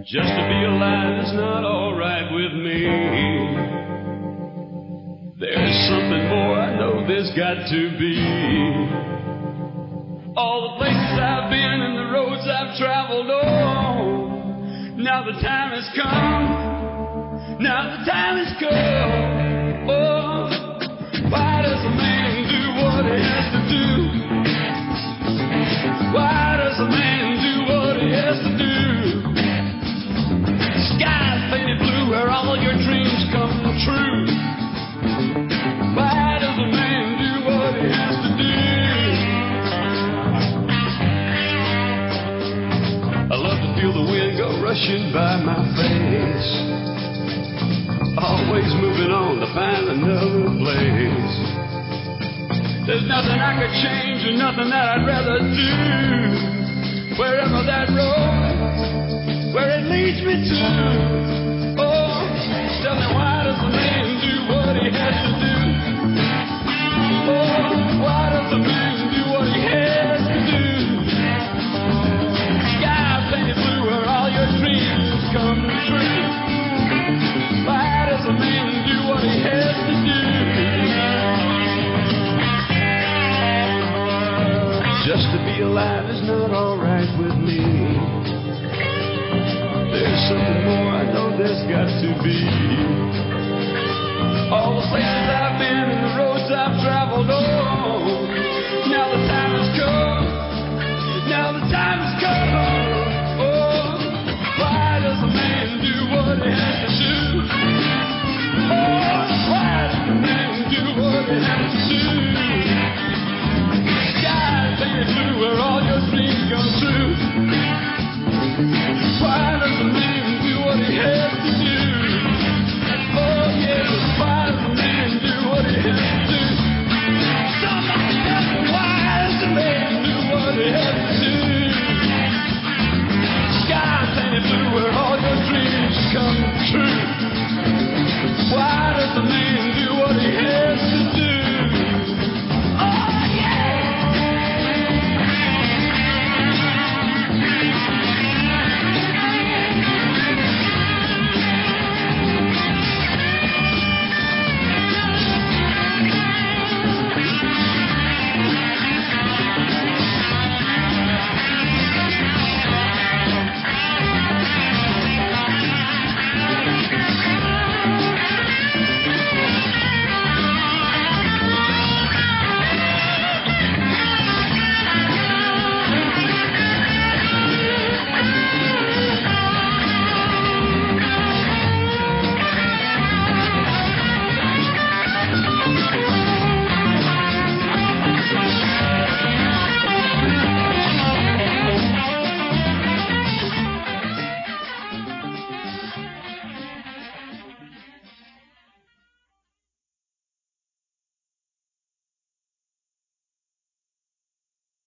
Just to be alive is not alright with me. There's something more I know there's got to be. All the places I've been and the roads I've traveled on. Now the time has come. Now the time has come. Oh, why does a man do what he has to do? Why does a man do what he has to do? Skies painted blue where all your dreams come true. Rushing by my face. Always moving on to find another place. There's nothing I could change and nothing that I'd rather do. Wherever that road, where it leads me to. Oh, tell me why does a man do what he has to do? your life is not alright with me. There's something more I know there's got to be. All the places I've been and the roads I've traveled on. Now the time has come. Now the time has come. Oh, why does a man do what he has to do? Oh, why does a man do what he has to do? through where all your dreams come true.